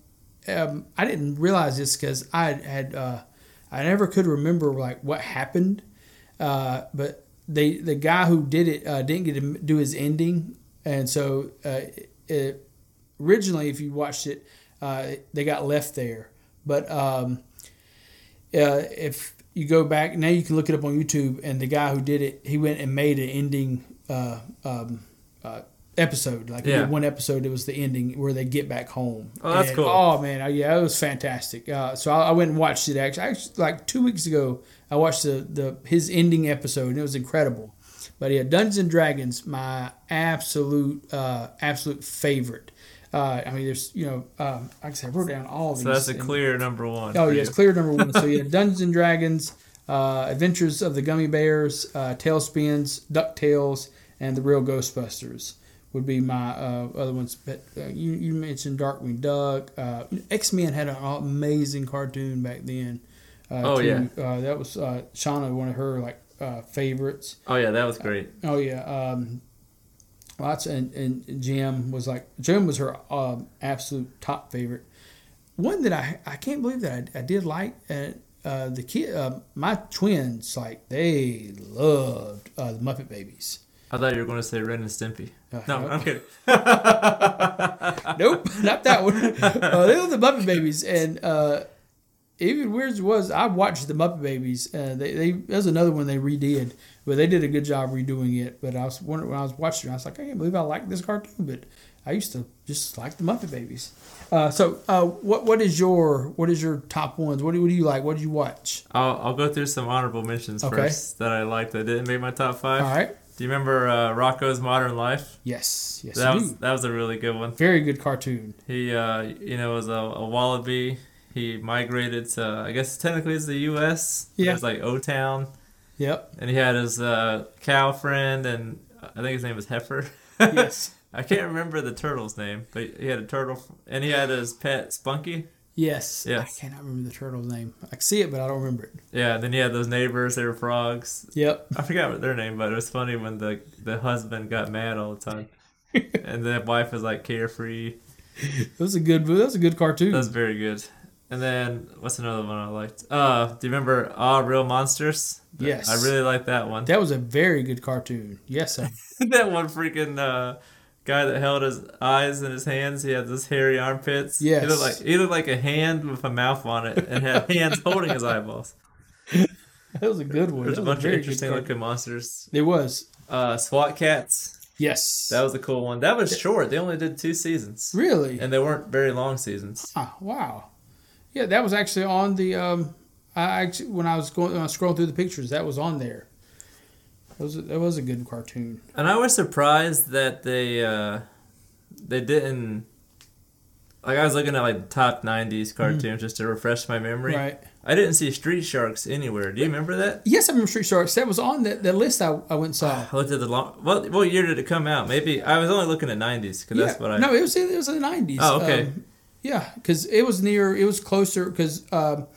um, I didn't realize this because I had uh, I never could remember like what happened, uh, but they the guy who did it uh, didn't get to do his ending, and so uh, it, originally, if you watched it, uh, they got left there, but. Um, uh, if you go back now, you can look it up on YouTube. And the guy who did it, he went and made an ending um, episode. Like Yeah. one episode, it was the ending where they get back home. Oh, that's And, cool. Oh man, yeah, it was fantastic. Uh, so I, I went and watched it. Actually, actually, like two weeks ago, I watched the, the his ending episode, and it was incredible. But yeah, Dungeons and Dragons, my absolute uh, absolute favorite. Uh, I mean, there's you know, um, like I said, I wrote down all of these. So that's a and- clear number one. Oh for yes, clear number one. So yeah, Dungeons and Dragons, uh, Adventures of the Gummy Bears, uh, Tailspins, Ducktales, and the Real Ghostbusters would be my uh, other ones. But uh, you you mentioned Darkwing Duck. Uh, X Men had an amazing cartoon back then. Uh, Oh, yeah. uh, that was uh, Shauna one of her like uh, favorites. Oh yeah, that was great. Oh yeah. Um, lots and, and Jem was like Jem was her um, absolute top favorite. One that I I can't believe that I, I did like the kid my twins like they loved uh, the Muppet Babies. I thought you were going to say Ren and Stimpy. Uh, No, nope. I'm kidding. nope, not that one. Uh, they were the Muppet Babies, and uh, even weird as it was, I watched the Muppet Babies. Uh, they, they that was another one they redid, but they did a good job redoing it. But I was wondering when I was watching, it, I was like, I can't believe I like this cartoon, but I used to just like the Muppet Babies. Uh, so, uh, what what is your what is your top ones? What do, what do you like? What did you watch? I'll, I'll go through some honorable mentions Okay. first that I liked that didn't make my top five. All right. Do you remember uh, Rocko's Modern Life? Yes, yes, that I was do. that was a really good one. Very good cartoon. He, uh, you know, was a, a wallaby. He migrated to, I guess technically it's the U.S. Yeah. It was like O Town, Yep. and he had his uh, cow friend, and I think his name was Heifer. Yes. I can't remember the turtle's name, but he had a turtle, and he had his pet Spunky. Yes. Yeah. I cannot remember the turtle's name. I can see it, but I don't remember it. Yeah, and then you had those neighbors, they were frogs. Yep. I forgot what their name, but it was funny when the the husband got mad all the time. and the wife was like carefree. It was a good. That was a good cartoon. That was very good. And then what's another one I liked? Uh, do you remember Ah Real Monsters? Yes. I really liked that one. that was a very good cartoon. Yes, sir. that one freaking uh, guy that held his eyes in his hands. He had those hairy armpits. Yes. He looked like he looked like a hand with a mouth on it, and had hands holding his eyeballs. that was a good one. There's a bunch of interesting looking monsters. It was. Uh, SWAT Kats. Yes. That was a cool one. That was short. They only did two seasons, really. and they weren't very long seasons. Ah, wow. Yeah, that was actually on the. Um, I actually when I was going when I was scrolling through the pictures, that was on there. That was a, that was a good cartoon. And I was surprised that they uh, they didn't. Like I was looking at like top '90s cartoons just to refresh my memory. Mm-hmm. Right. I didn't see Street Sharks anywhere. Do you remember that? Yes, I remember Street Sharks. That was on the, the list I, I went and saw. I looked at the long. What what year did it come out? Maybe I was only looking at '90s because that's what I. No, it was it was in the nineties. Oh, okay. Um, yeah, because it was near. It was closer because um,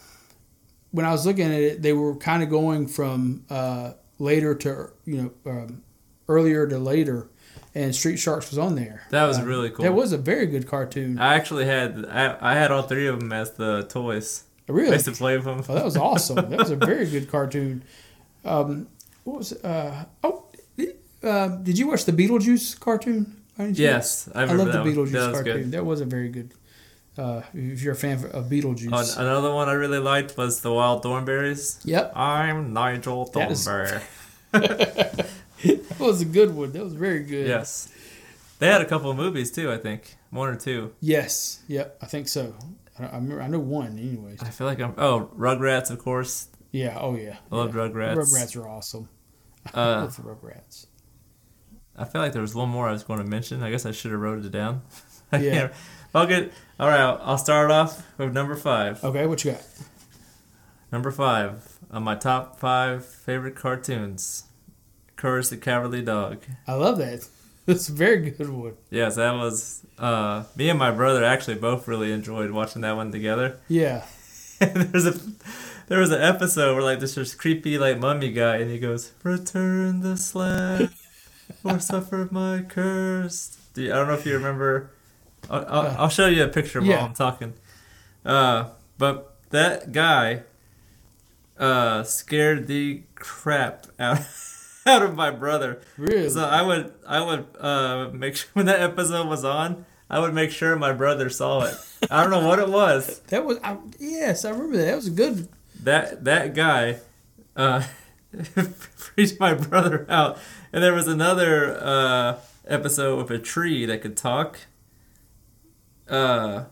when I was looking at it, they were kind of going from uh, later to you know um, earlier to later, and Street Sharks was on there. That was Um, really cool. That was a very good cartoon. I actually had I, I had all three of them as the toys. I really. used to play with them. Oh, that was awesome. that was a very good cartoon. Um, what was it? Uh, oh, uh, did you watch the Beetlejuice cartoon? by any chance? Yes, I I, love the one. Beetlejuice That was cartoon. good. That was a very good. Uh, if you're a fan of Beetlejuice, another one I really liked was the Wild Thornberrys. yep, I'm Nigel Thornberry. That was a good one. That was very good. Yes. They had a couple of movies too, I think. One or two. Yes. Yep. I think so. I, I remember. I know one. Anyways. I feel like I'm. Oh, Rugrats, of course. Yeah. Oh yeah. I love yeah. Rugrats. Rugrats are awesome. I Uh, love the Rugrats. I feel like there was one more I was going to mention. I guess I should have wrote it down. I Yeah. can't- I'll get. All right, I'll, I'll start off with number five. Okay. What you got? Number five on my top five favorite cartoons. Courage the Cowardly Dog. I love that. It's a very good one. Yes, that was. Uh, me and my brother actually both really enjoyed watching that one together. Yeah. there's a there was an episode where like this just creepy like mummy guy and he goes return the slab or suffer my curse Do you, i don't know if you remember I'll, I'll, I'll show you a picture while Yeah. i'm talking uh but that guy uh scared the crap out out of my brother Really. so i would i would uh make sure when that episode was on i would make sure my brother saw it i don't know what it was that was. I, yes, I remember that. That was a good. that that guy uh freaked my brother out and there was another uh episode with a tree that could talk uh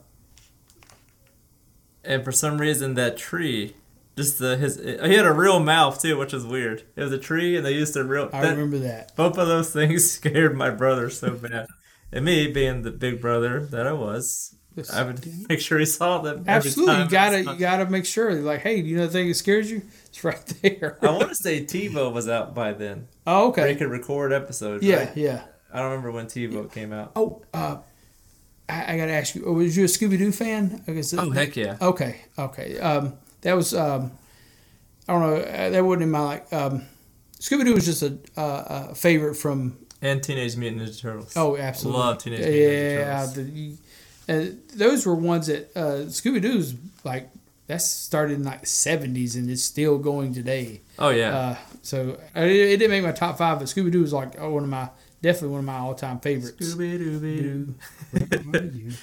and for some reason that tree just the his he had a real mouth too which is weird it was a tree and they used a real I that- remember that. both of those things scared my brother so bad and me being the big brother that i was i would make sure he saw them every Absolutely, you gotta you gotta make sure. Like, hey, you know the thing that scares you? It's right there. I want to say TiVo was out by then. oh, okay. could record episodes. Yeah, right? yeah. I don't remember when TiVo came out. Oh, uh, I, I gotta ask you. oh, Was you a Scooby Doo fan? I guess. Oh heck yeah! Okay, okay. Um, that was um, I don't know. uh, That wasn't in my like. Um, Scooby Doo was just a, uh, a favorite from. And Teenage Mutant Ninja Turtles. Oh, absolutely. Love Teenage Mutant Ninja Yeah, Turtles. the, uh, those were ones that uh, Scooby Doo's like. That started in like the seventies and it's still going today. Oh yeah. Uh, so uh, it, it didn't make my top five, but Scooby Doo was like oh, one of my definitely one of my all time favorites. Scooby Doo.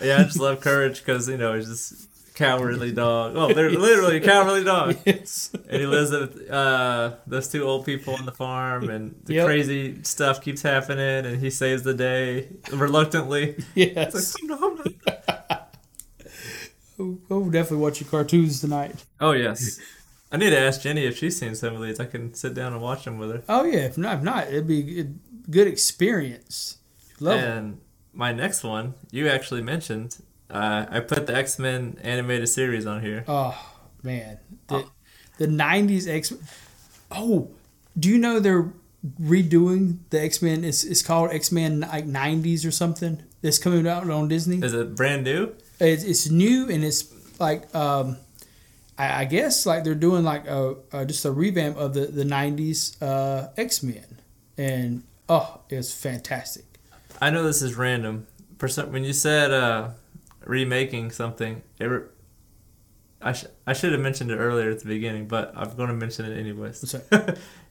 Yeah, I just love Courage because you know it's just cowardly dog. Oh, they're literally a cowardly dog. yes. And he lives with uh, those two old people on the farm, and the Yep. crazy stuff keeps happening, and he saves the day reluctantly. Yes. It's like, "Oh, no, no." We'll we'll definitely watch your cartoons tonight. Oh yes. I need to ask Jenny if she's seen some of these. I can sit down and watch them with her. Oh yeah, if not, if not, it'd be a good experience. Love it. And my next one, you actually mentioned. Uh, I put the X Men animated series on here. Oh man, the the '90s X. Men Oh, do you know they're redoing the X Men? It's it's called X Men like '90s or something. It's coming out on Disney. Is it brand new? It's, it's new and it's like um, I, I guess like they're doing like a, a just a revamp of the the '90s uh, X Men, and oh, it's fantastic. I know this is random. For some, when you said uh, remaking something, re- I, sh- I should have mentioned it earlier at the beginning, but I'm going to mention it anyways.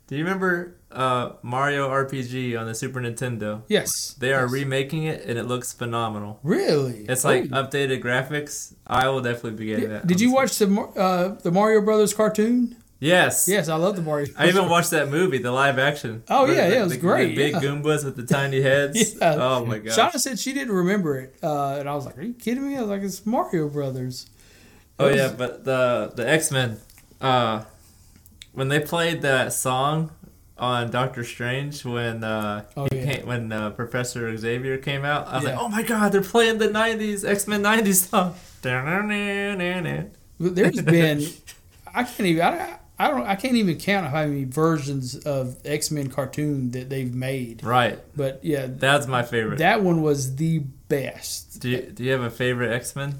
Do you remember uh, Mario RPG on the Super Nintendo? Yes, They are yes. remaking it, and it looks phenomenal. really. It's like Oh. updated graphics. I will definitely be getting that. Did you watch the uh, the Mario Brothers cartoon? Yes. Yes, I love the Mario. I even watched that movie, the live action. Oh, yeah, the- yeah, it was the- great, The big yeah. Goombas with the tiny heads. Yeah. Oh my god. Shauna said she didn't remember it, uh, and I was like, "Are you kidding me?" I was like, "It's Mario Brothers." Oh It yeah, but the the X Men, uh, when they played that song on Doctor Strange when uh Oh, yeah. came, when uh, Professor Xavier came out, I was like, oh my god, they're playing the '90s X Men '90s song. There's been, I can't even, I, I don't, I can't even count how many versions of X Men cartoon that they've made. Right. But yeah, That's my favorite. that one was the best. do you do you have a favorite X Men?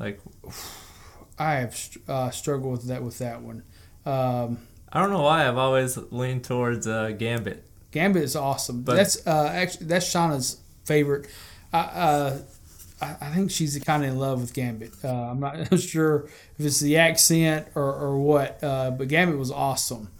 Like I have uh, struggled with that with that one. Um, I don't know why I've always leaned towards uh, Gambit. Gambit is awesome. But- that's uh, actually that's Shauna's favorite. I uh, I, I think she's kind of in love with Gambit. Uh, I'm not sure if it's the accent or, or what, uh, but Gambit was awesome.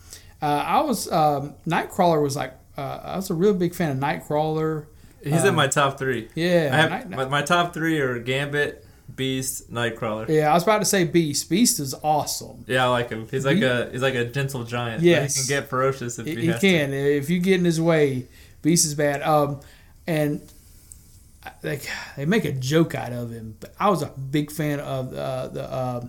Uh, I was um, Nightcrawler was like uh, I was a real big fan of Nightcrawler. He's in my top three. Yeah, I have Night- my, my top three are Gambit, Beast, Nightcrawler. yeah. I was about to say Beast. Beast is awesome. Yeah, I like him. He's like He- a he's like a gentle giant. Yes. he can get ferocious if He, he, he has to. can if you get in his way. Beast is bad. Um, and they they make a joke out of him. But I was a big fan of uh, the uh,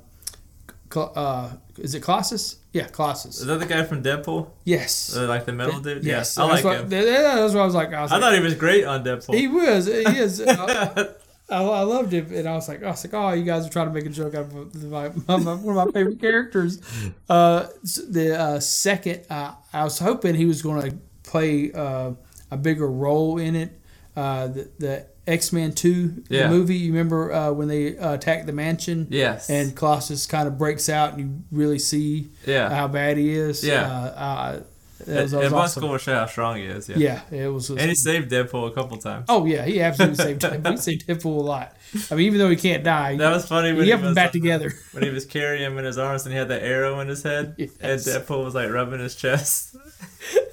Cl- uh, is it Colossus? Yeah, Colossus. Is that the guy from Deadpool? Yes. Uh, like the metal dude? yes. Yeah, I like what, him. that- That's what I was like. I was I like, thought he was great on Deadpool. he was. He is. I, I, I loved him, and I was like, I was like, oh, you guys are trying to make a joke out of my, my, my one of my favorite characters. Uh, the uh, second, uh, I was hoping he was going to play uh, a bigger role in it. Uh, the, the X Men Two, Yeah. the movie. You remember uh, when they uh, attacked the mansion? yes. And Colossus kind of breaks out, and you really see yeah. how bad he is. Yeah. Uh, uh, that it, was, that it was must awesome. how strong he is. Yeah. Yeah, it was. And he saved Deadpool a couple times. Oh yeah, he absolutely saved Deadpool. He saved Deadpool a lot. I mean, even though he can't die, That was funny when he he, kept them back together. when he was carrying him in his arms and he had the arrow in his head. Yes. And Deadpool was like rubbing his chest.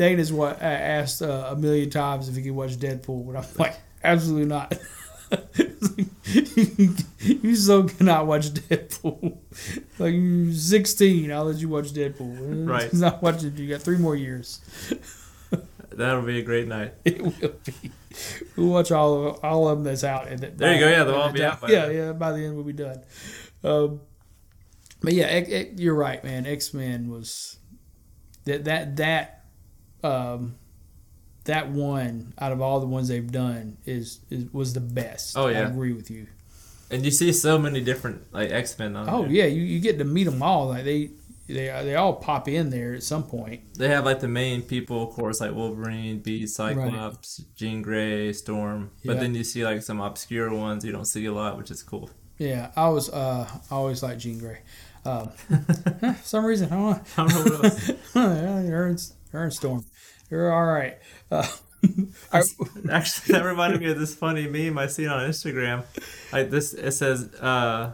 Dana's what uh, asked uh, a million times if he could watch Deadpool, and I'm like, absolutely not. you so cannot watch Deadpool. Like you're 16, I'll let you watch Deadpool. Right. Not watching. You got three more years. That'll be a great night. It will be. We'll watch all of, all of them that's out. And that- There you go, yeah, they'll all be out by Yeah, then. yeah. By the end, we'll be done. Um, but yeah, X- X- you're right, man. X Men was that that that um, that one out of all the ones they've done is, is was the best. Oh, yeah. I agree with you. And you see so many different like X Men on Oh there. yeah, you, you get to meet them all. Like they they they all pop in there at some point. They have like the main people, of course, like Wolverine, Beast, Cyclops, Jean Grey, Storm. But Yeah. then you see like some obscure ones you don't see a lot, which is cool. Yeah, I was uh I always like Jean Grey. Um, some reason I don't know. I don't know what else. Yeah, Her and, her Storm. You're all right. Uh, I- Actually, that reminded me of this funny meme I seen on Instagram. Like this, it says uh,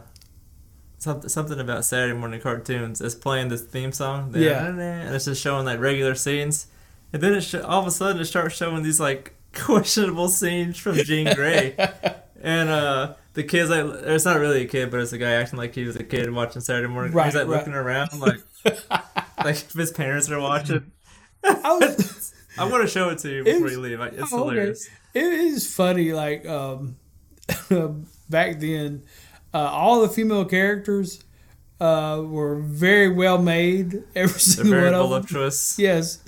something something about Saturday morning cartoons. It's playing this theme song. Yeah. and it's just showing like regular scenes, and then it sh- all of a sudden it starts showing these like questionable scenes from Jean Grey, and uh. The kid's like, it's not really a kid, but it's a guy acting like he was a kid watching Saturday morning. Right, He's like right. looking around, like, like if his parents are watching. I was, I'm gonna show it to you before It's- you leave. It's oh, okay. hilarious. It is funny. Like um, back then, uh, all the female characters uh, were very well made. Every They're single very one of them. Yes.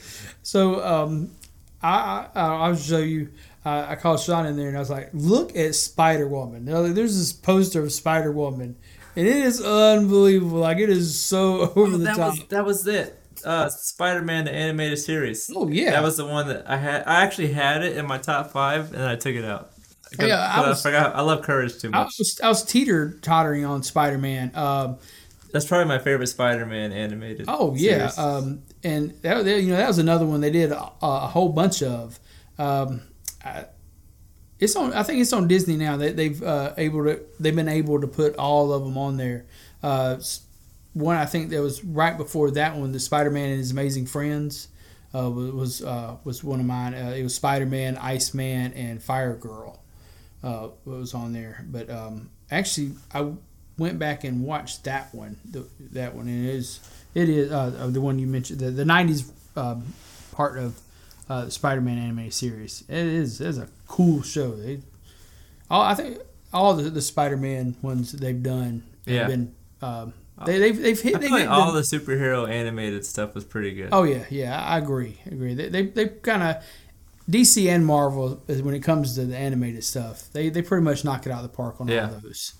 So um, I, I I'll show you. I, I called Sean in there and I was like, "Look at Spider Woman." There's this poster of Spider Woman, and it is unbelievable. Like it is so over the that top. was that was it. Uh, Spider-Man the animated series. Oh, yeah. that was the one that I had. I actually had it in my top five, and then I took it out. Yeah, I I, forgot. I love Courage too I much. was, I was teeter tottering on Spider Man. Um, That's probably my favorite Spider-Man animated. Oh yeah, um, and that, that- you know that was another one they did a, a whole bunch of. Um, I, it's on. I think it's on Disney now. They, they've uh, able to. They've been able to put all of them on there. Uh, one I think that was right before that one, the Spider Man and His Amazing Friends, uh, was was, uh, was one of mine. Uh, it was Spider Man, Iceman, and Fire Girl. Uh, was on there, but um, actually I went back and watched that one. The, that one and it is it is uh, uh, the one you mentioned the the '90s um, part of uh, the Spider-Man animated series. It is it's a cool show. They, all I think all the, the Spider-Man ones that they've done have been um, they, they've they've hit I they feel like all the- the superhero animated stuff was pretty good. Oh yeah, yeah, I agree, agree. They they, they kind of DC and Marvel when it comes to the animated stuff. They they pretty much knock it out of the park on Yeah. all those.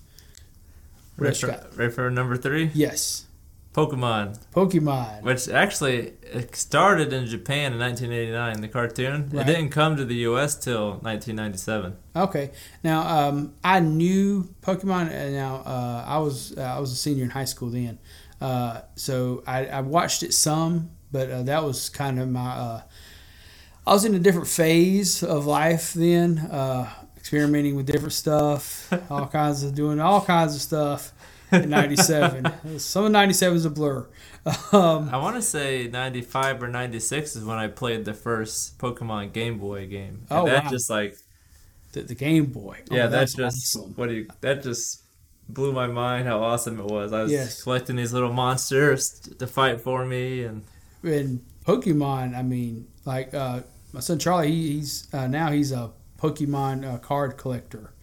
Ready, for, ready for number three? Yes, Pokemon, Pokemon. which actually started in Japan in 1989. The cartoon. Right. It didn't come to the U.S. till 1997. Okay. Now, um, I knew Pokemon, and now uh, I was uh, I was a senior in high school then, uh, so I, I watched it some, but uh, that was kind of my. Uh, I was in a different phase of life then, uh, experimenting with different stuff, all kinds of doing all kinds of stuff. In '97, some of '97 is a blur. Um, I want to say 95 or 96 is when I played the first Pokemon Game Boy game. And Oh, that wow. just like the, the Game Boy. Oh, yeah, that that's just awesome. what do you that just blew my mind how awesome it was. I was Yes. collecting these little monsters to fight for me and in Pokemon, I mean, like uh, my son Charlie, he, he's uh, now he's a Pokemon uh, card collector,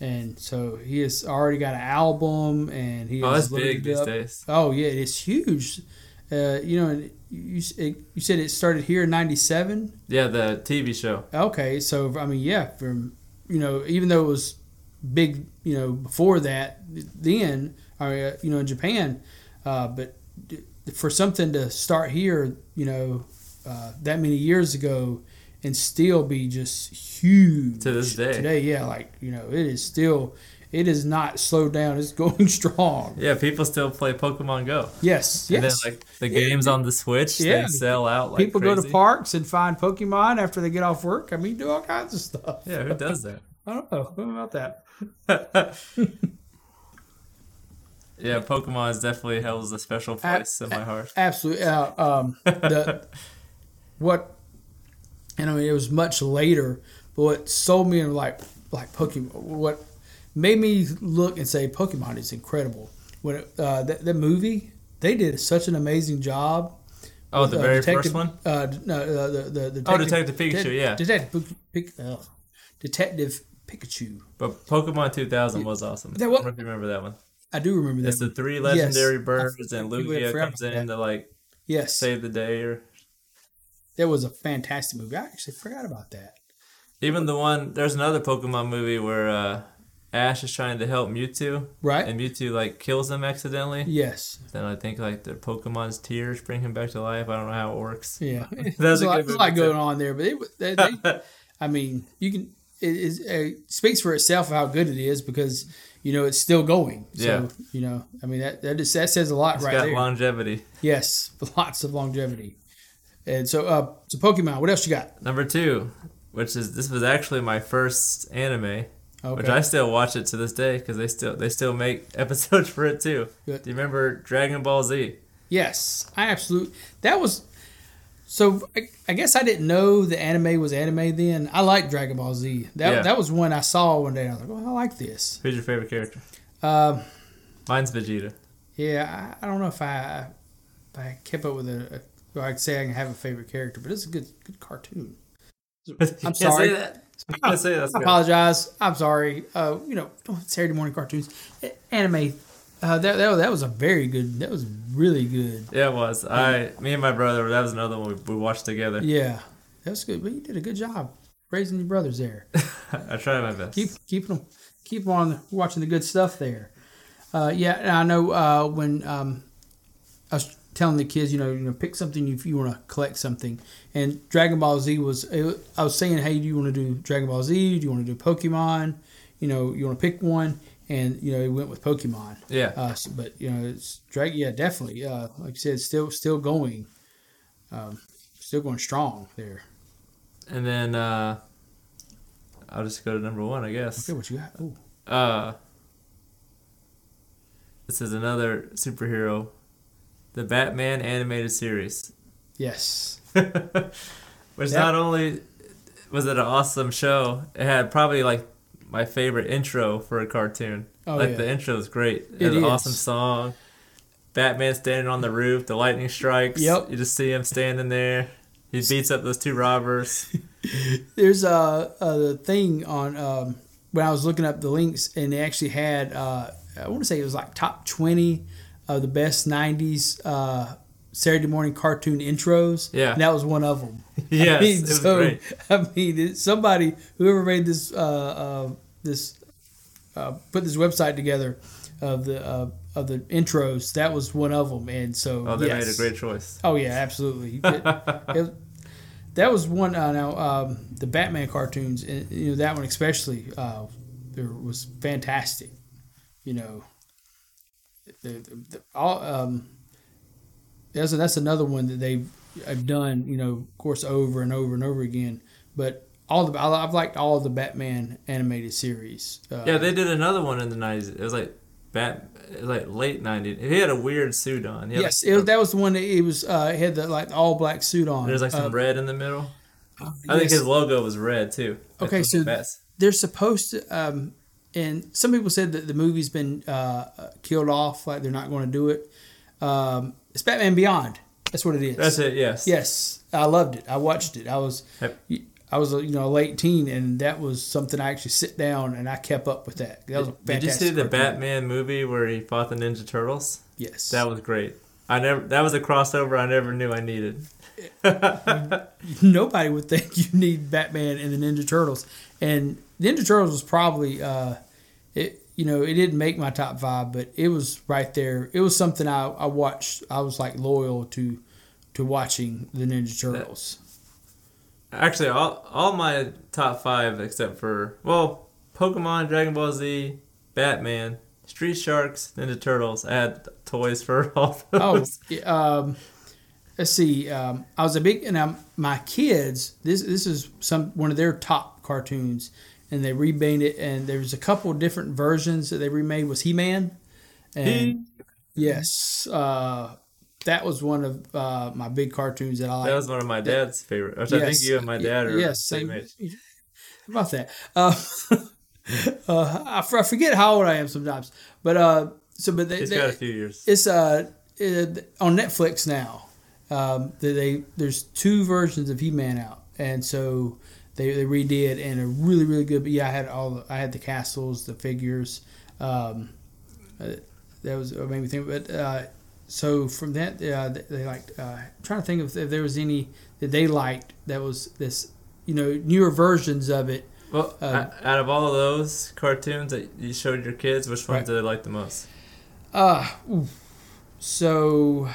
and so he has already got an album, and he oh, has that's big these up. days. Oh yeah, it's huge. Uh, you know, and you it, you said it started here in '97. Yeah, the TV show. Okay, so I mean, yeah, from you know, even though it was big, you know, before that, then, uh, you know, in Japan, uh, but for something to start here, you know, uh, that many years ago, and still be just huge To this day. Today, yeah, like you know, it is still, it is not slowed down. It's going strong. Yeah, people still play Pokemon Go. Yes, And then like the games on the Switch, Yeah. they sell out like People go to parks and find Pokemon after they get off work. I mean, do all kinds of stuff. Yeah, who does that? I don't know. What about that? yeah, Pokemon is definitely holds a special place in my heart. Absolutely. Uh, um, the what, and I mean, it was much later, but what sold me in like like Pokemon, what made me look and say Pokemon is incredible. When it, uh, that, that movie, they did such an amazing job. Oh, with, the uh, very Detective- first one. Uh, no, uh, the, the, the Oh, Detective Pikachu, yeah. Detective, Pik- uh, Detective Pikachu. But Pokemon 2000 was awesome. That I don't know if you remember that one. I do remember that. It's the three legendary Yes. birds, and Lugia comes in that. to like Yes, save the day. Or that was a fantastic movie. I actually forgot about that. even the one. There's another Pokemon movie where uh, Ash is trying to help Mewtwo, Right? and Mewtwo like kills him accidentally. yes. Then I think like the Pokemon's tears bring him back to life. I don't know how it works. Yeah, That's there's a lot, a lot going on there, but it, they, they, I mean, you can it, is, it speaks for itself how good it is because you know it's still going. So Yeah. you know, I mean that that, just, that says a lot It's right got there. longevity. yes, lots of longevity. And so, uh, so Pokemon. What else you got? Number two, which is this was actually my first anime, Okay. which I still watch it to this day because they still they still make episodes for it too. Good. Do you remember Dragon Ball Z? Yes, I absolutely. That was. So I, I guess I didn't know the anime was anime then. I like Dragon Ball Z. That Yeah. that was one I saw one day. I was like, oh, I like this. Who's your favorite character? Um, Mine's Vegeta. yeah, I, I don't know if I if I kept up with a. a well, I'd say I can have a favorite character, but it's a good good cartoon. I'm sorry. Say that. You say that's I good. apologize. I'm sorry. Uh, you know, Saturday morning cartoons, anime. Uh, that, that that was a very good. That was really good. Yeah, it was. I, me and my brother. That was another one we, we watched together. Yeah, that was good. But you did a good job raising your brothers there. I tried my best. keep keeping them keep on watching the good stuff there. Uh, yeah, and I know uh, when um, I was telling the kids, you know, you know, pick something if you want to collect something. And Dragon Ball Z was, it, I was saying, hey, do you want to do Dragon Ball Z? Do you want to do Pokemon? You know, you want to pick one, and you know, he went with Pokemon. Yeah. Uh, so- but you know, it's Dragon. Yeah, definitely. Uh, like I said, still still going, um, still going strong there. And then uh, I'll just go to number one, I guess. Okay, what you got? Ooh. Uh, this is another superhero, the Batman animated series, Yes. which Yeah. not only was it an awesome show, it had probably like my favorite intro for a cartoon. Oh, like yeah. the intro is great. It, It has an awesome song. Batman standing on the roof, the lightning strikes. Yep. You just see him standing there. He beats up those two robbers. There's a, a thing on um, when I was looking up the links, and they actually had uh, I want to say it was like top twenty of the best '90s uh, Saturday morning cartoon intros. Yeah. and that was one of them. yeah, I mean, it was so great. I mean, it, somebody whoever made this uh, uh, this uh, put this website together of the uh, of the intros. That was one of them, and so Oh, they yes. made a great choice. Oh yeah, absolutely. It- it- that was one. Uh, now um, the Batman cartoons, uh, you know that one especially, uh, there was fantastic. You know, the, the, all um, that's that's another one that they've have done. You know, of course, over and over and over again. But all the I've liked all the Batman animated series. Uh, Yeah, they did another one in the nineties. It was like Bat, it was like late nineties. He had a weird suit on. Yes, like, it, that was the one that it was. Uh, had the like all black suit on. there's like some Uh, red in the middle. I think his logo was red too. Okay, so- they're supposed to um and some people said that the movie's been uh, killed off like they're not going to do it um it's batman beyond that's what it is that's it. Yes. yes i loved it i watched it i was Yep. i was a you know a late teen and that was something i actually sit down and i kept up with that that was Did, did you fantastic see the cartoon. Batman movie where he fought the Ninja Turtles? yes That was great. I never. That was a crossover I never knew I needed. nobody would think you need Batman and the Ninja Turtles. And Ninja Turtles was probably, uh, it you know, it didn't make my top five, but it was right there. It was something I, I watched. I was like loyal to to watching the Ninja Turtles. Actually, all all my top five except for well, Pokemon, Dragon Ball Z, Batman, Street Sharks, Ninja Turtles. I had toys for all Oh, those. yeah, um, let's see. Um, I was a big and um, my kids. This this is some one of their top cartoons, and they remade it. And there's a couple different versions that they remade. Was He Man, and yes, uh, that was one of uh, my big cartoons that I like. That was one of my dad's favorite. Which I think Yes. you and my dad are yes, same age. About that? Uh, uh, I, f- I forget how old I am sometimes, but uh, so but they, He's they- got a few years. it's uh, it, on Netflix now. Um, that they there's two versions of He Man out, and so they, they redid and are really really good. But yeah, I had all the, I had the castles, the figures. Um, uh, that was what made me think. But uh, so from that, uh, they, they liked. Uh, trying to think if, if there was any that they liked that was this you know newer versions of it. Well, uh, out of all of those cartoons that you showed your kids, which ones Right. did they like the most? Uh, so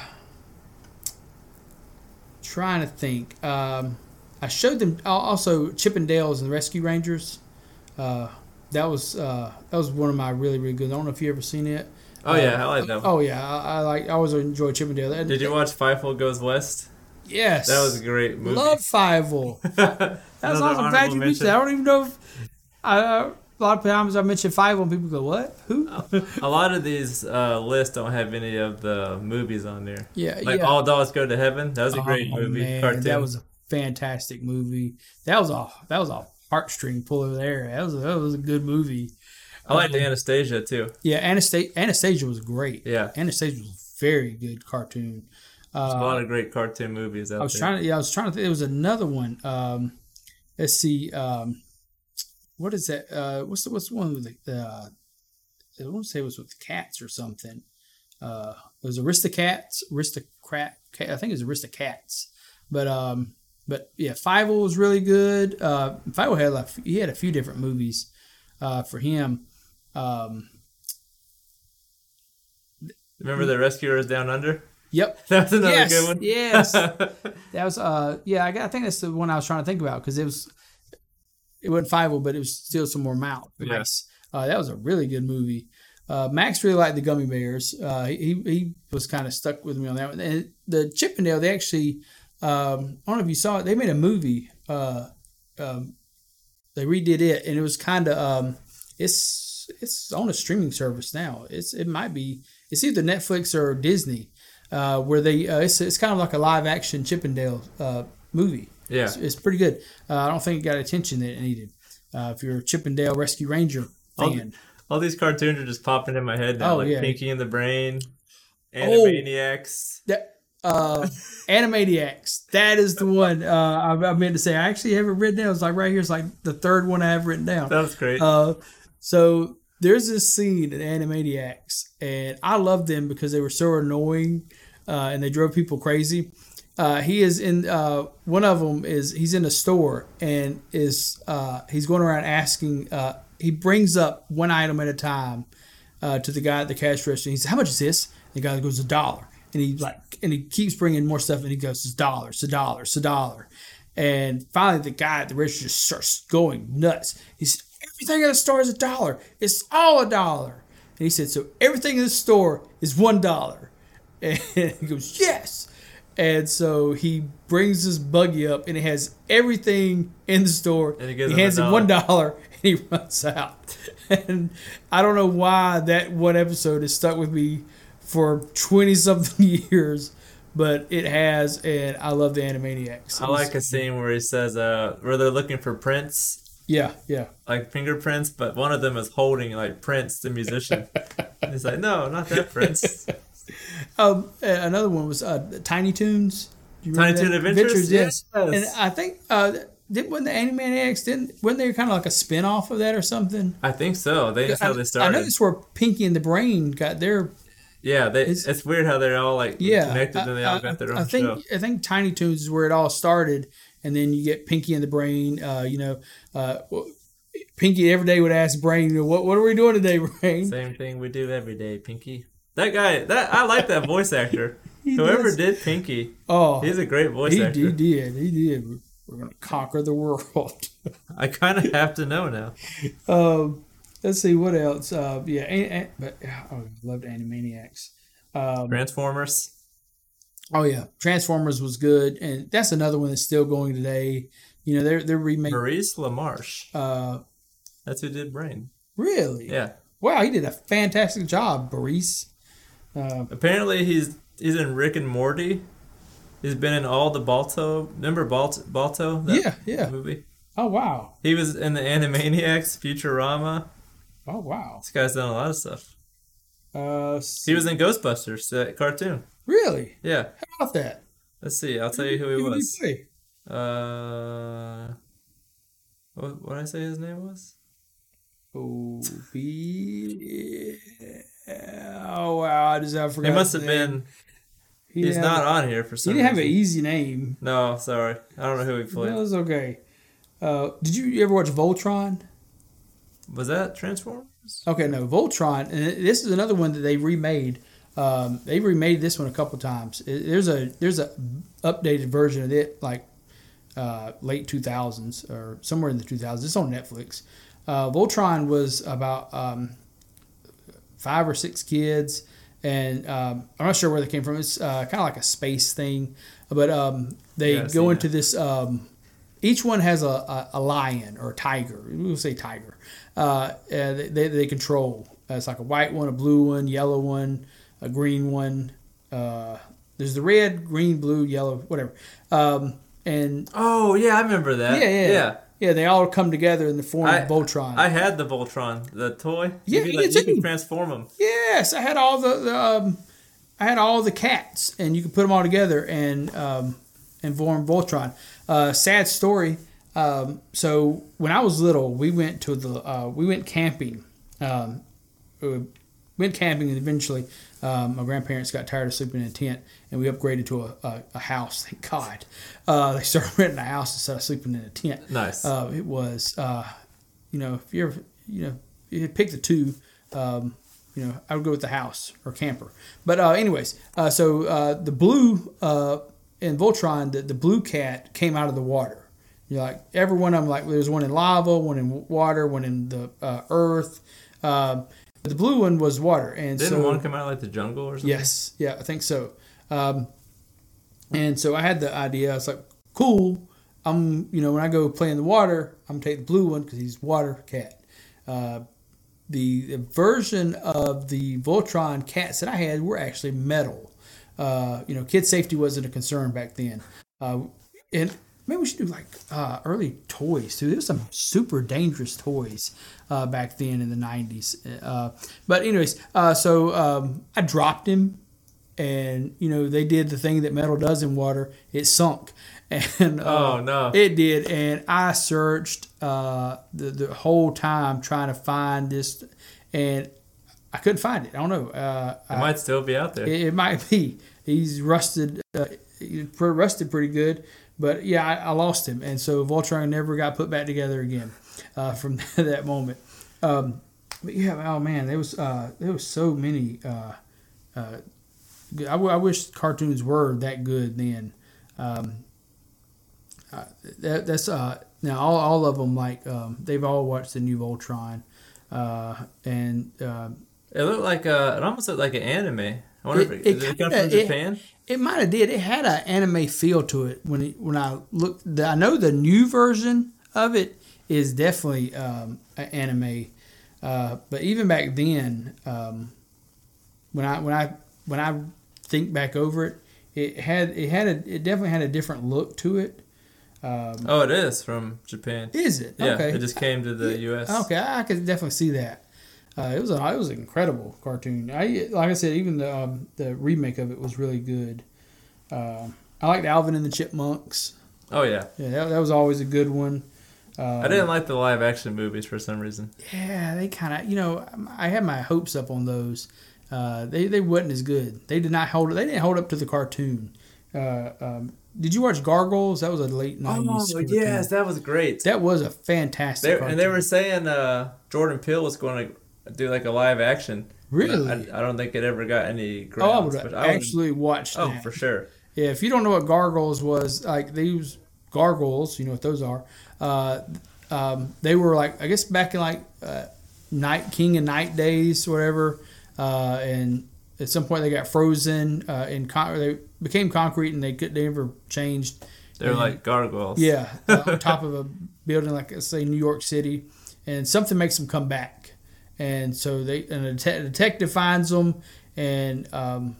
trying to think. Um, I showed them also Chip 'n Dales and the Rescue Rangers. Uh, that was uh, that was one of my really really good. I don't know if you ever seen it. Oh Uh, yeah, I like that one. Oh yeah, I, I like. I always enjoy Chip 'n Dale. And- Did you watch Fievel Goes West? Yes, That was a great movie. Love Fievel. That's awesome. Glad you mentioned. that. I don't even know if. I, uh, a lot of times I mention Fievel and people go, "What? Who?" A lot of these uh, lists don't have any of the movies on there. Yeah, Like yeah. All Dogs Go to Heaven. That was a great Oh, movie. man, cartoon. That was a fantastic movie. That was a that was a heartstring puller there. That was a, that was a good movie. I liked um, Anastasia too. Yeah, Anastasia, Anastasia was great. Yeah. Anastasia was a very good cartoon. There's a Uh, lot of great cartoon movies out I was there. trying to yeah, I was trying to think there was another one. Um, let's see. Um, what is that? Uh, what's the what's the one with the uh, I want to say it was with cats or something. Uh, it was Aristocats, Aristocrat. I think it was Aristocats. But um, but yeah, Fievel was really good. Uh, Fievel had like he had a few different movies uh, for him. Um, Remember the Rescuers Down Under? Yep. That's another yes. good one. Yes. that was uh yeah. I, got- I think that's the one I was trying to think about because it was it wasn't five but it was still some more mouth. Yeah. Nice. Uh, that was a really good movie. Uh, Max really liked the Gummi Bears. Uh, he he was kind of stuck with me on that one. And the Chip 'n Dale, they actually, um, I don't know if you saw it. They made a movie. Uh, um, they redid it, and it was kind of um, it's it's on a streaming service now. It's it might be it's either Netflix or Disney, uh, where they uh, it's it's kind of like a live action Chip 'n Dale uh, movie. Yeah. It's, it's pretty good. Uh, I don't think it got attention that it needed. Uh, if you're a Chip 'n Dale Rescue Ranger All- fan, All these cartoons are just popping in my head now, Oh, like yeah. Pinky and the Brain, Oh. Animaniacs. that uh, Animaniacs. That is the one uh, I, I meant to say. I actually have it written down. It's like right here. It's like the third one I have written down. That's great. Uh, so there's this scene in Animaniacs, and I love them because they were so annoying uh, and they drove people crazy. Uh, he is in uh, one of them is he's in a store and is uh, he's going around asking. Uh, he brings up one item at a time uh, to the guy at the cash register. He says, "How much is this?" the guy goes, "A dollar." And he like and he keeps bringing more stuff, and he goes, "It's a dollar, it's a dollar, it's a dollar." And finally, the guy at the register just starts going nuts. He said, Everything in the store is a dollar. It's all a dollar. And he said, So everything in the store is one dollar. And he goes, Yes. And so he brings this buggy up and it has everything in the store. And he him hands him one dollar and he runs out. And I don't know why that one episode has stuck with me for 20 something years, but it has. And I love the Animaniacs. I like a scene where he says, uh, where they're looking for Prince, Yeah, yeah. like fingerprints, but one of them is holding like Prince, the musician. And he's like, no, not that Prince. Um, another one was uh, Tiny Toons. Tiny Toon that? Adventures? yes. Yes. And I think uh, did when the Animaniacs didn't when they kind of like a spin off of that or something. I think so. They that's how they started. I know that's where Pinky and the Brain got their yeah, they, It's- it's, weird how they're all like yeah. connected and they all I, got their I- own I think show. I think Tiny Toons is where it all started, and then you get Pinky and the Brain. Uh, you know, uh, Pinky every day would ask Brain, "What what are we doing today, Brain?" Same thing we do every day, Pinky. That guy, that I like that voice actor. Whoever does. did Pinky, Oh, he's a great voice he, actor. he did. He did. We're gonna conquer the world. I kind of have to know now. Um, let's see what else. Uh, yeah, and, but oh, I loved Animaniacs. Um, Transformers. oh yeah, Transformers was good, and that's another one that's still going today. You know, they're they're remaking. Maurice LaMarche. Uh, That's who did Brain. really? Yeah. Wow, he did a fantastic job, Boris. Uh, Apparently, he's he's in Rick and Morty. He's been in all the Balto. Remember Balto? Balto? That yeah, yeah. Movie. Oh wow. He was in the Animaniacs, Futurama. Oh wow. This guy's done a lot of stuff. Uh, He was in Ghostbusters, that cartoon. really? Yeah. How about that? Let's see. I'll tell you who he did was. play? Uh, what what did I say his name was? Oh, be. Oh wow! I just I forgot. He must have been. He He's not on here for a- some He didn't have an easy name. No, sorry. I don't know who he played. That was okay. Uh, did you ever watch Voltron? Was that Transformers? Okay, no, Voltron, and this is another one that they remade. Um, they remade this one a couple times. There's a there's a updated version of it, like uh, late 2000s or somewhere in the 2000s. It's on Netflix. Uh, Voltron was about um, five or six kids, and um, I'm not sure where they came from. It's uh, kind of like a space thing, but um, they Yeah, go into this. Each one has a, a, a lion or a tiger. We'll say tiger. Uh, they, they, they control. Uh, it's like a white one, a blue one, yellow one, a green one. Uh, there's the red, green, blue, yellow, whatever. Um, and Oh yeah, I remember that. yeah, yeah, yeah. yeah, They all come together in the form I- of Voltron. I had the Voltron, the toy. Yeah, you could, like, you could transform them. Yes, I had all the, the um, I had all the cats, and you could put them all together and um, and form Voltron. Uh, sad story. Um, so when I was little, we went to the uh, we went camping. Um, we went camping, and eventually, um, my grandparents got tired of sleeping in a tent, and we upgraded to a, a, a house. Thank God, uh, they started renting a house instead of sleeping in a tent. Nice. Uh, it was, uh, you know, if you're, you know, you pick the two. Um, you know, I would go with the house or camper. But uh, anyways, uh, so uh, the blue uh, in Voltron, the, the blue cat came out of the water. You're like every one of them. Like there's one in lava, one in water, one in the uh, earth. Um, but the blue one was water, and Didn't so one come out of, like the jungle or something? Yes, yeah, I think so. Um, and so I had the idea. I was like, cool. I'm, you know, when I go play in the water, I'm gonna take the blue one because he's water cat. Uh, the, the version of the Voltron cats that I had were actually metal. Uh, you know, kid safety wasn't a concern back then. Uh, and maybe we should do like uh, early toys too. There's some super dangerous toys uh, back then in the '90s. Uh, but anyways, uh, so um, I dropped him, and you know they did the thing that metal does in water. It sunk, and uh, Oh, no. it did. And I searched uh, the the whole time trying to find this, and I couldn't find it. I don't know. Uh, It might still be out there. it, it might be. He's rusted, uh, he's rusted pretty good. But yeah, I, I lost him, and so Voltron never got put back together again uh, from that moment. Um, but yeah, oh man, there was uh, there was so many. Uh, uh, I, w- I wish cartoons were that good then. Um, uh, that, that's uh, now all, all of them like um, they've all watched the new Voltron, uh, and uh, It looked like uh, it almost looked like an anime. I wonder It- if it it, did it come from Japan. It might have did. It had an anime feel to it when it, when I looked. The, I know the new version of it is definitely um, an anime, uh, but even back then, um, when I when I when I think back over it, it had it had a it definitely had a different look to it. Um, Oh, it is from Japan. is it? Yeah, okay. it just came to the U.S. Okay, I could definitely see that. Uh, it was a it was an incredible cartoon. I like I said, even the um, the remake of it was really good. Um I liked Alvin and the Chipmunks. Oh yeah, Yeah, that, that was always a good one. Um, I didn't like the live action movies for some reason. Yeah, they kind of you know I had my hopes up on those. Uh, they they wasn't as good. They did not hold. They didn't hold up to the cartoon. Uh, um, did you watch Gargoyles? That was a late nineties. Oh yes, that was great. that was a fantastic. They, and they were saying uh, Jordan Peele was going to do like a live action. really. I, I don't think it ever got any oh, I grounds. would but I actually watch oh, for sure. Yeah, if you don't know what gargoyles was, like these gargoyles, you know what those are. Uh, um, they were like I guess back in like uh, night king and night days, or whatever. Uh, and at some point they got frozen uh, in con- they became concrete and they could they never changed. They're And- like gargoyles. Yeah, uh, on top of a building like let's say New York City, and something makes them come back, and so they and a det- detective finds them, and um,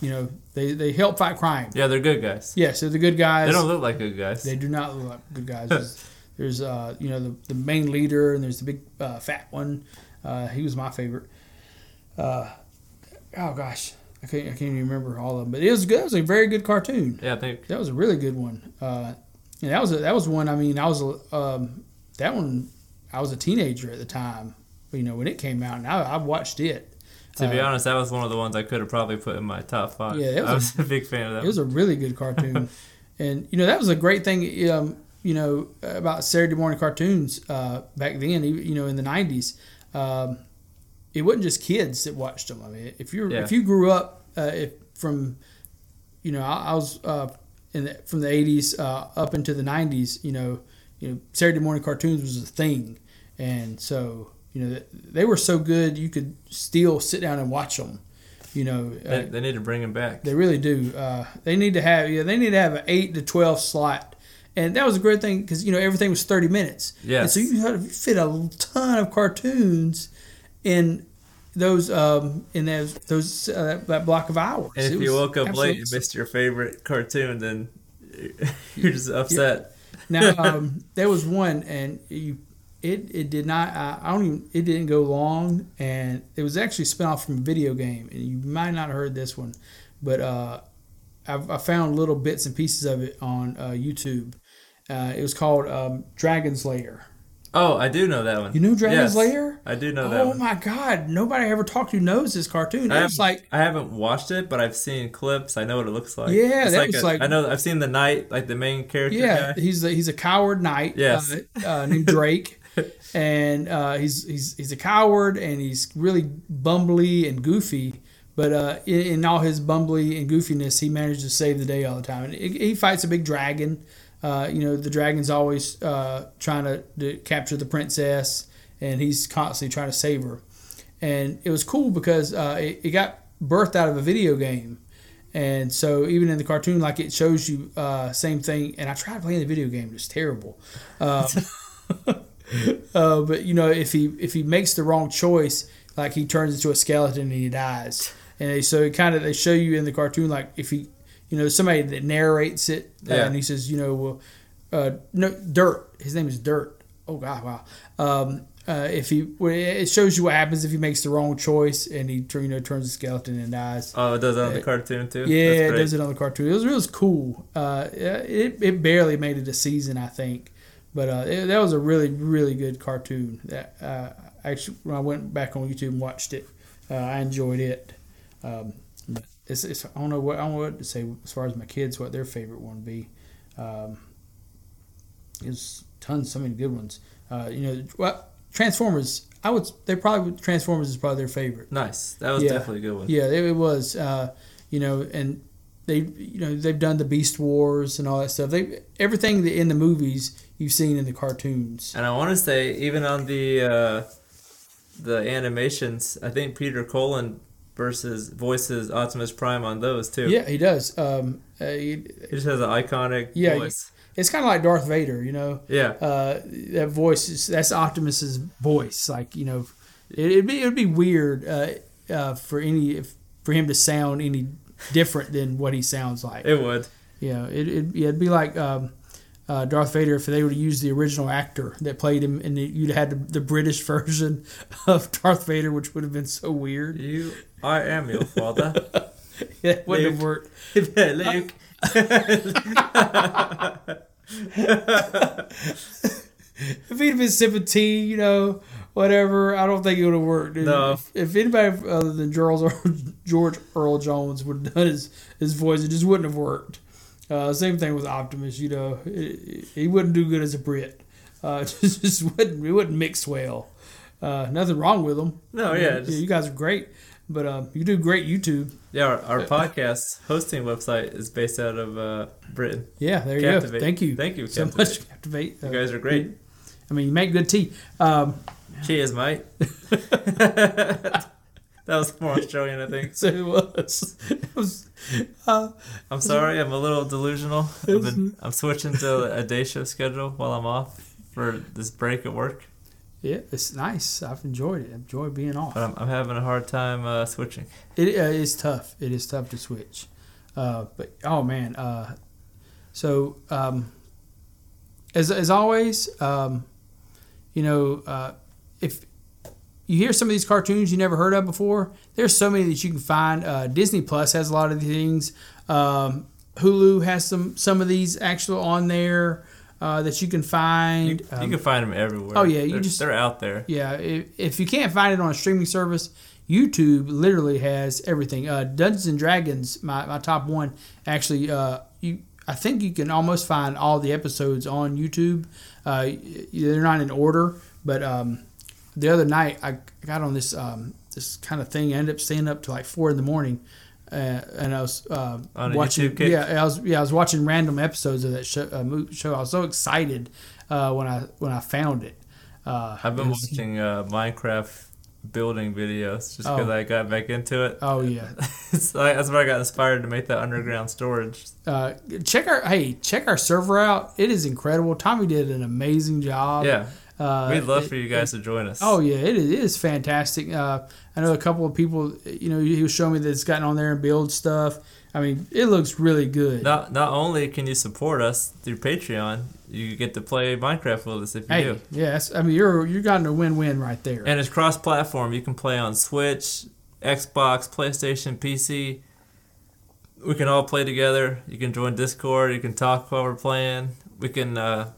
you know they they help fight crime. Yeah, they're good guys. Yes, Yeah, so the good guys. They don't look like good guys. They do not look like good guys. There's, there's uh, you know, the, the main leader, and there's the big uh, fat one. Uh, he was my favorite. Uh, oh gosh, I can't I can't even remember all of them, but it was good. It was a very good cartoon. yeah, I think That was a really good one. Uh, and that was a, that was one. I mean, I was um, that one. I was a teenager at the time. You know when it came out, and I, I watched it. to be Uh, honest, that was one of the ones I could have probably put in my top five. Yeah, was I a- was a big fan of that. It was a really good cartoon, and you know that was a great thing. Um, you know about Saturday morning cartoons uh, back then. You know in the nineties, um, it wasn't just kids that watched them. I mean, if you Yeah. if you grew up uh, if from, you know, I, I was uh, in the, from the eighties uh, up into the nineties. You know, you know Saturday morning cartoons was a thing, and so you know they were so good you could still sit down and watch them. You know, They, uh, they need to bring them back. they really do. Uh, they need to have yeah. They need to have an eight to twelve slot, and that was a great thing because you know everything was thirty minutes. Yes. And so you had to fit a ton of cartoons in those um in those those uh, that, that block of hours. and if It you woke up late and missed your favorite cartoon, then you're just upset. now um, there was one and you it it did not I, I don't even it didn't go long and it was actually spun off from a video game and you might not have heard this one but uh I've, I found little bits and pieces of it on uh, YouTube uh, it was called um, Dragon's Lair Oh, I do know that one. you know Dragon's Yes, Lair I do know that oh one. my god nobody I ever talked to knows this cartoon I it was haven't, like I haven't watched it, but I've seen clips. I know what it looks like. Yeah, It's that was a- like- I know. I've seen the knight, like the main character yeah guy. he's a, he's a coward knight Yes. uh, uh, named Drake and uh, he's he's he's a coward and he's really bumbly and goofy. But uh, in, in all his bumbly and goofiness, he manages to save the day all the time. And he, fights a big dragon. Uh, you know, the dragon's always uh, trying to, to capture the princess, and he's constantly trying to save her. And it was cool because uh, it, it got birthed out of a video game. And so even in the cartoon, like it shows you uh, same thing. And I tried playing the video game; it's terrible. Um, uh, but you know, if he if he makes the wrong choice, like he turns into a skeleton and he dies. And they, so it kind of they show you in the cartoon like if he, you know, somebody that narrates it, uh, Yeah. and he says, you know, well, uh, no, Dirt. His name is Dirt. Oh God, wow. Um, uh, if he, it shows you what happens if he makes the wrong choice and he, you know, turns a skeleton and dies. Oh, it does on the cartoon too. Yeah, it does it on the cartoon. It was, it was cool. Uh, it, it barely made it a season, I think, but uh, it, that was a really really good cartoon. That uh, actually, when I went back on YouTube and watched it, uh, I enjoyed it. Um, it's, it's I don't know what I don't know what to say as far as my kids what their favorite one would be. Um, there's tons, so many good ones. Uh, you know, well, Transformers. I would they probably Transformers is probably their favorite. Nice. That was Yeah. definitely a good one. Yeah, it, it was. Uh, you know, and they, you know, they've done the Beast Wars and all that stuff. They everything in the movies you've seen in the cartoons. And I want to say, even on the uh, the animations, I think Peter Cullen versus voices Optimus Prime on those too. Yeah, he does. Um, uh, he- He just has an iconic Yeah, voice. it's kind of like Darth Vader. You know, Yeah. uh, that voice is that's Optimus's voice. Like you know, it, it'd be it'd be weird uh, uh, for any if, for him to sound any different than what he sounds like. It would. Yeah, it, it, yeah, it'd be like um, uh, Darth Vader if they would have used the original actor that played him, and you'd had the, the British version of Darth Vader, which would have been so weird. You, I am your father. It wouldn't have worked. yeah, Luke. If he'd have been sipping tea, you know, whatever, I don't think it would have worked. dude. No. If, if anybody other than George Earl, George Earl Jones would have done his, his voice, it just wouldn't have worked. Uh, same thing with Optimus, you know, he wouldn't do good as a Brit. Uh, just, just wouldn't, it wouldn't mix well. Uh, nothing wrong with him. No, You yeah, know, just- you guys are great, but uh, you do great YouTube. Yeah, our, our podcast hosting website is based out of uh, Britain. Yeah, there you go. Thank you. Thank you, so Captivate. much. Captivate. You guys are great. I mean, you make good tea. Um, Cheers, mate. that was more Australian, I think. so it was. It was uh, I'm sorry, I'm a little delusional. Been, I'm switching to a day shift schedule while I'm off for this break at work, Yeah, it's nice. I've enjoyed it. I enjoy being off. but I'm, I'm having a hard time uh, switching. It uh, is tough. It is tough to switch. Uh, but oh man. Uh, so um, as as always, um, you know, uh, if you hear some of these cartoons you never heard of before, there's so many that you can find. Uh, Disney Plus has a lot of these things. Um, Hulu has some some of these actually on there uh, that you can find. you Um, can find them everywhere. oh, yeah, you they're, just- they're out there. Yeah, if, if you can't find it on a streaming service, YouTube literally has everything. Uh, Dungeons and Dragons, my, my top one, actually, uh, you I think you can almost find all the episodes on YouTube. Uh, they're not in order, but um, the other night I got on this um, this kind of thing. I ended up staying up to like four in the morning. Uh, and I was uh, watching. Yeah, I was. Yeah, I was watching random episodes of that show. Uh, show. I was so excited uh, when I when I found it. Uh, I've been was- watching uh, Minecraft building videos just Oh. because I got back into it. Oh yeah. That's where I got inspired to make that underground storage. Uh, check our hey, check our server out. It is incredible. Tommy did an amazing job. Yeah, Uh, we'd love it- for you guys to join us. Oh yeah, it is, it is fantastic. Uh, I know a couple of people. You know, he was showing me that's gotten on there and build stuff. I mean, it looks really good. Not not only can you support us through Patreon, you get to play Minecraft with us if you hey, do. yes, I mean you're you're gotten a win-win right there. And it's cross platform. You can play on Switch, Xbox, PlayStation, PC. We can all play together. You can join Discord. You can talk while we're playing. We can uh,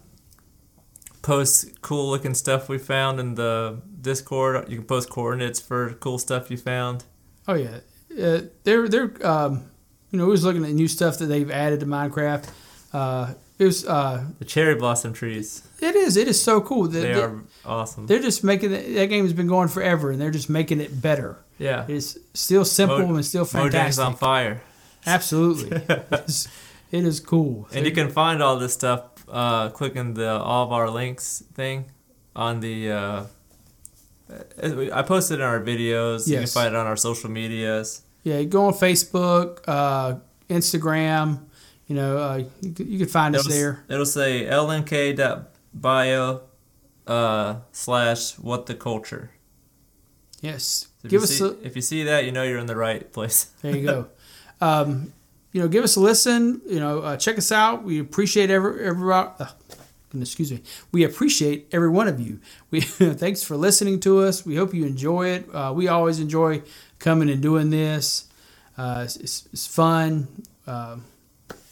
post cool looking stuff we found in the Discord. You can post coordinates for cool stuff you found. Oh yeah, uh, they're they're um, you know we was looking at new stuff that they've added to Minecraft. Uh, it was. Uh, The cherry blossom trees. it is. It is so cool. The- They the- are awesome. They're just making it, that game has been going forever, and they're just making it better. Yeah. It's still simple Mo- and still fantastic. Mojang's on fire. Absolutely, it is cool. And you can find all this stuff uh, clicking the all of our links thing on the. Uh, I posted it in our videos. Yes. You can find it on our social medias. yeah, go on Facebook, uh, Instagram. You know, uh, you, can- you can find us It'll, s- there. it'll say lnk.bio uh, slash what the culture. Yes, So if give you us see, a, if you see that, you know you're in the right place. There you go. um, you know, give us a listen. You know, uh, check us out. We appreciate every every. Uh, excuse me. We appreciate every one of you. We thanks for listening to us. We hope you enjoy it. Uh, we always enjoy coming and doing this. Uh, it's, it's, it's fun. Um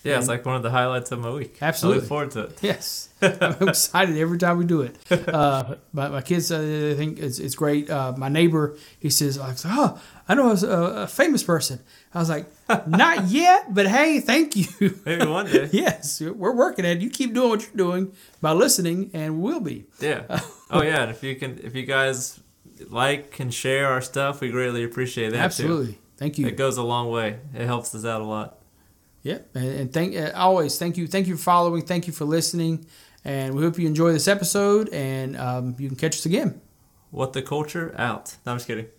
Yeah, it's like one of the highlights of my week. Absolutely, I look forward to it. Yes, I'm excited every time we do it. Uh, my, my kids, uh, they think it's, it's great. Uh, my neighbor, he says, "Oh, I know a, a famous person." I was like, "Not yet, but hey, thank you." Maybe one day. yes, we're working at it. You keep doing what you're doing by listening, and we'll be. Yeah. Oh yeah, and if you can, if you guys like and share our stuff, we greatly appreciate that too. Absolutely, thank you. It goes a long way. It helps us out a lot. Yeah, and, and thank uh, always thank you, thank you for following, thank you for listening, and we hope you enjoy this episode, and um, you can catch us again. What the culture out. No, I'm just kidding.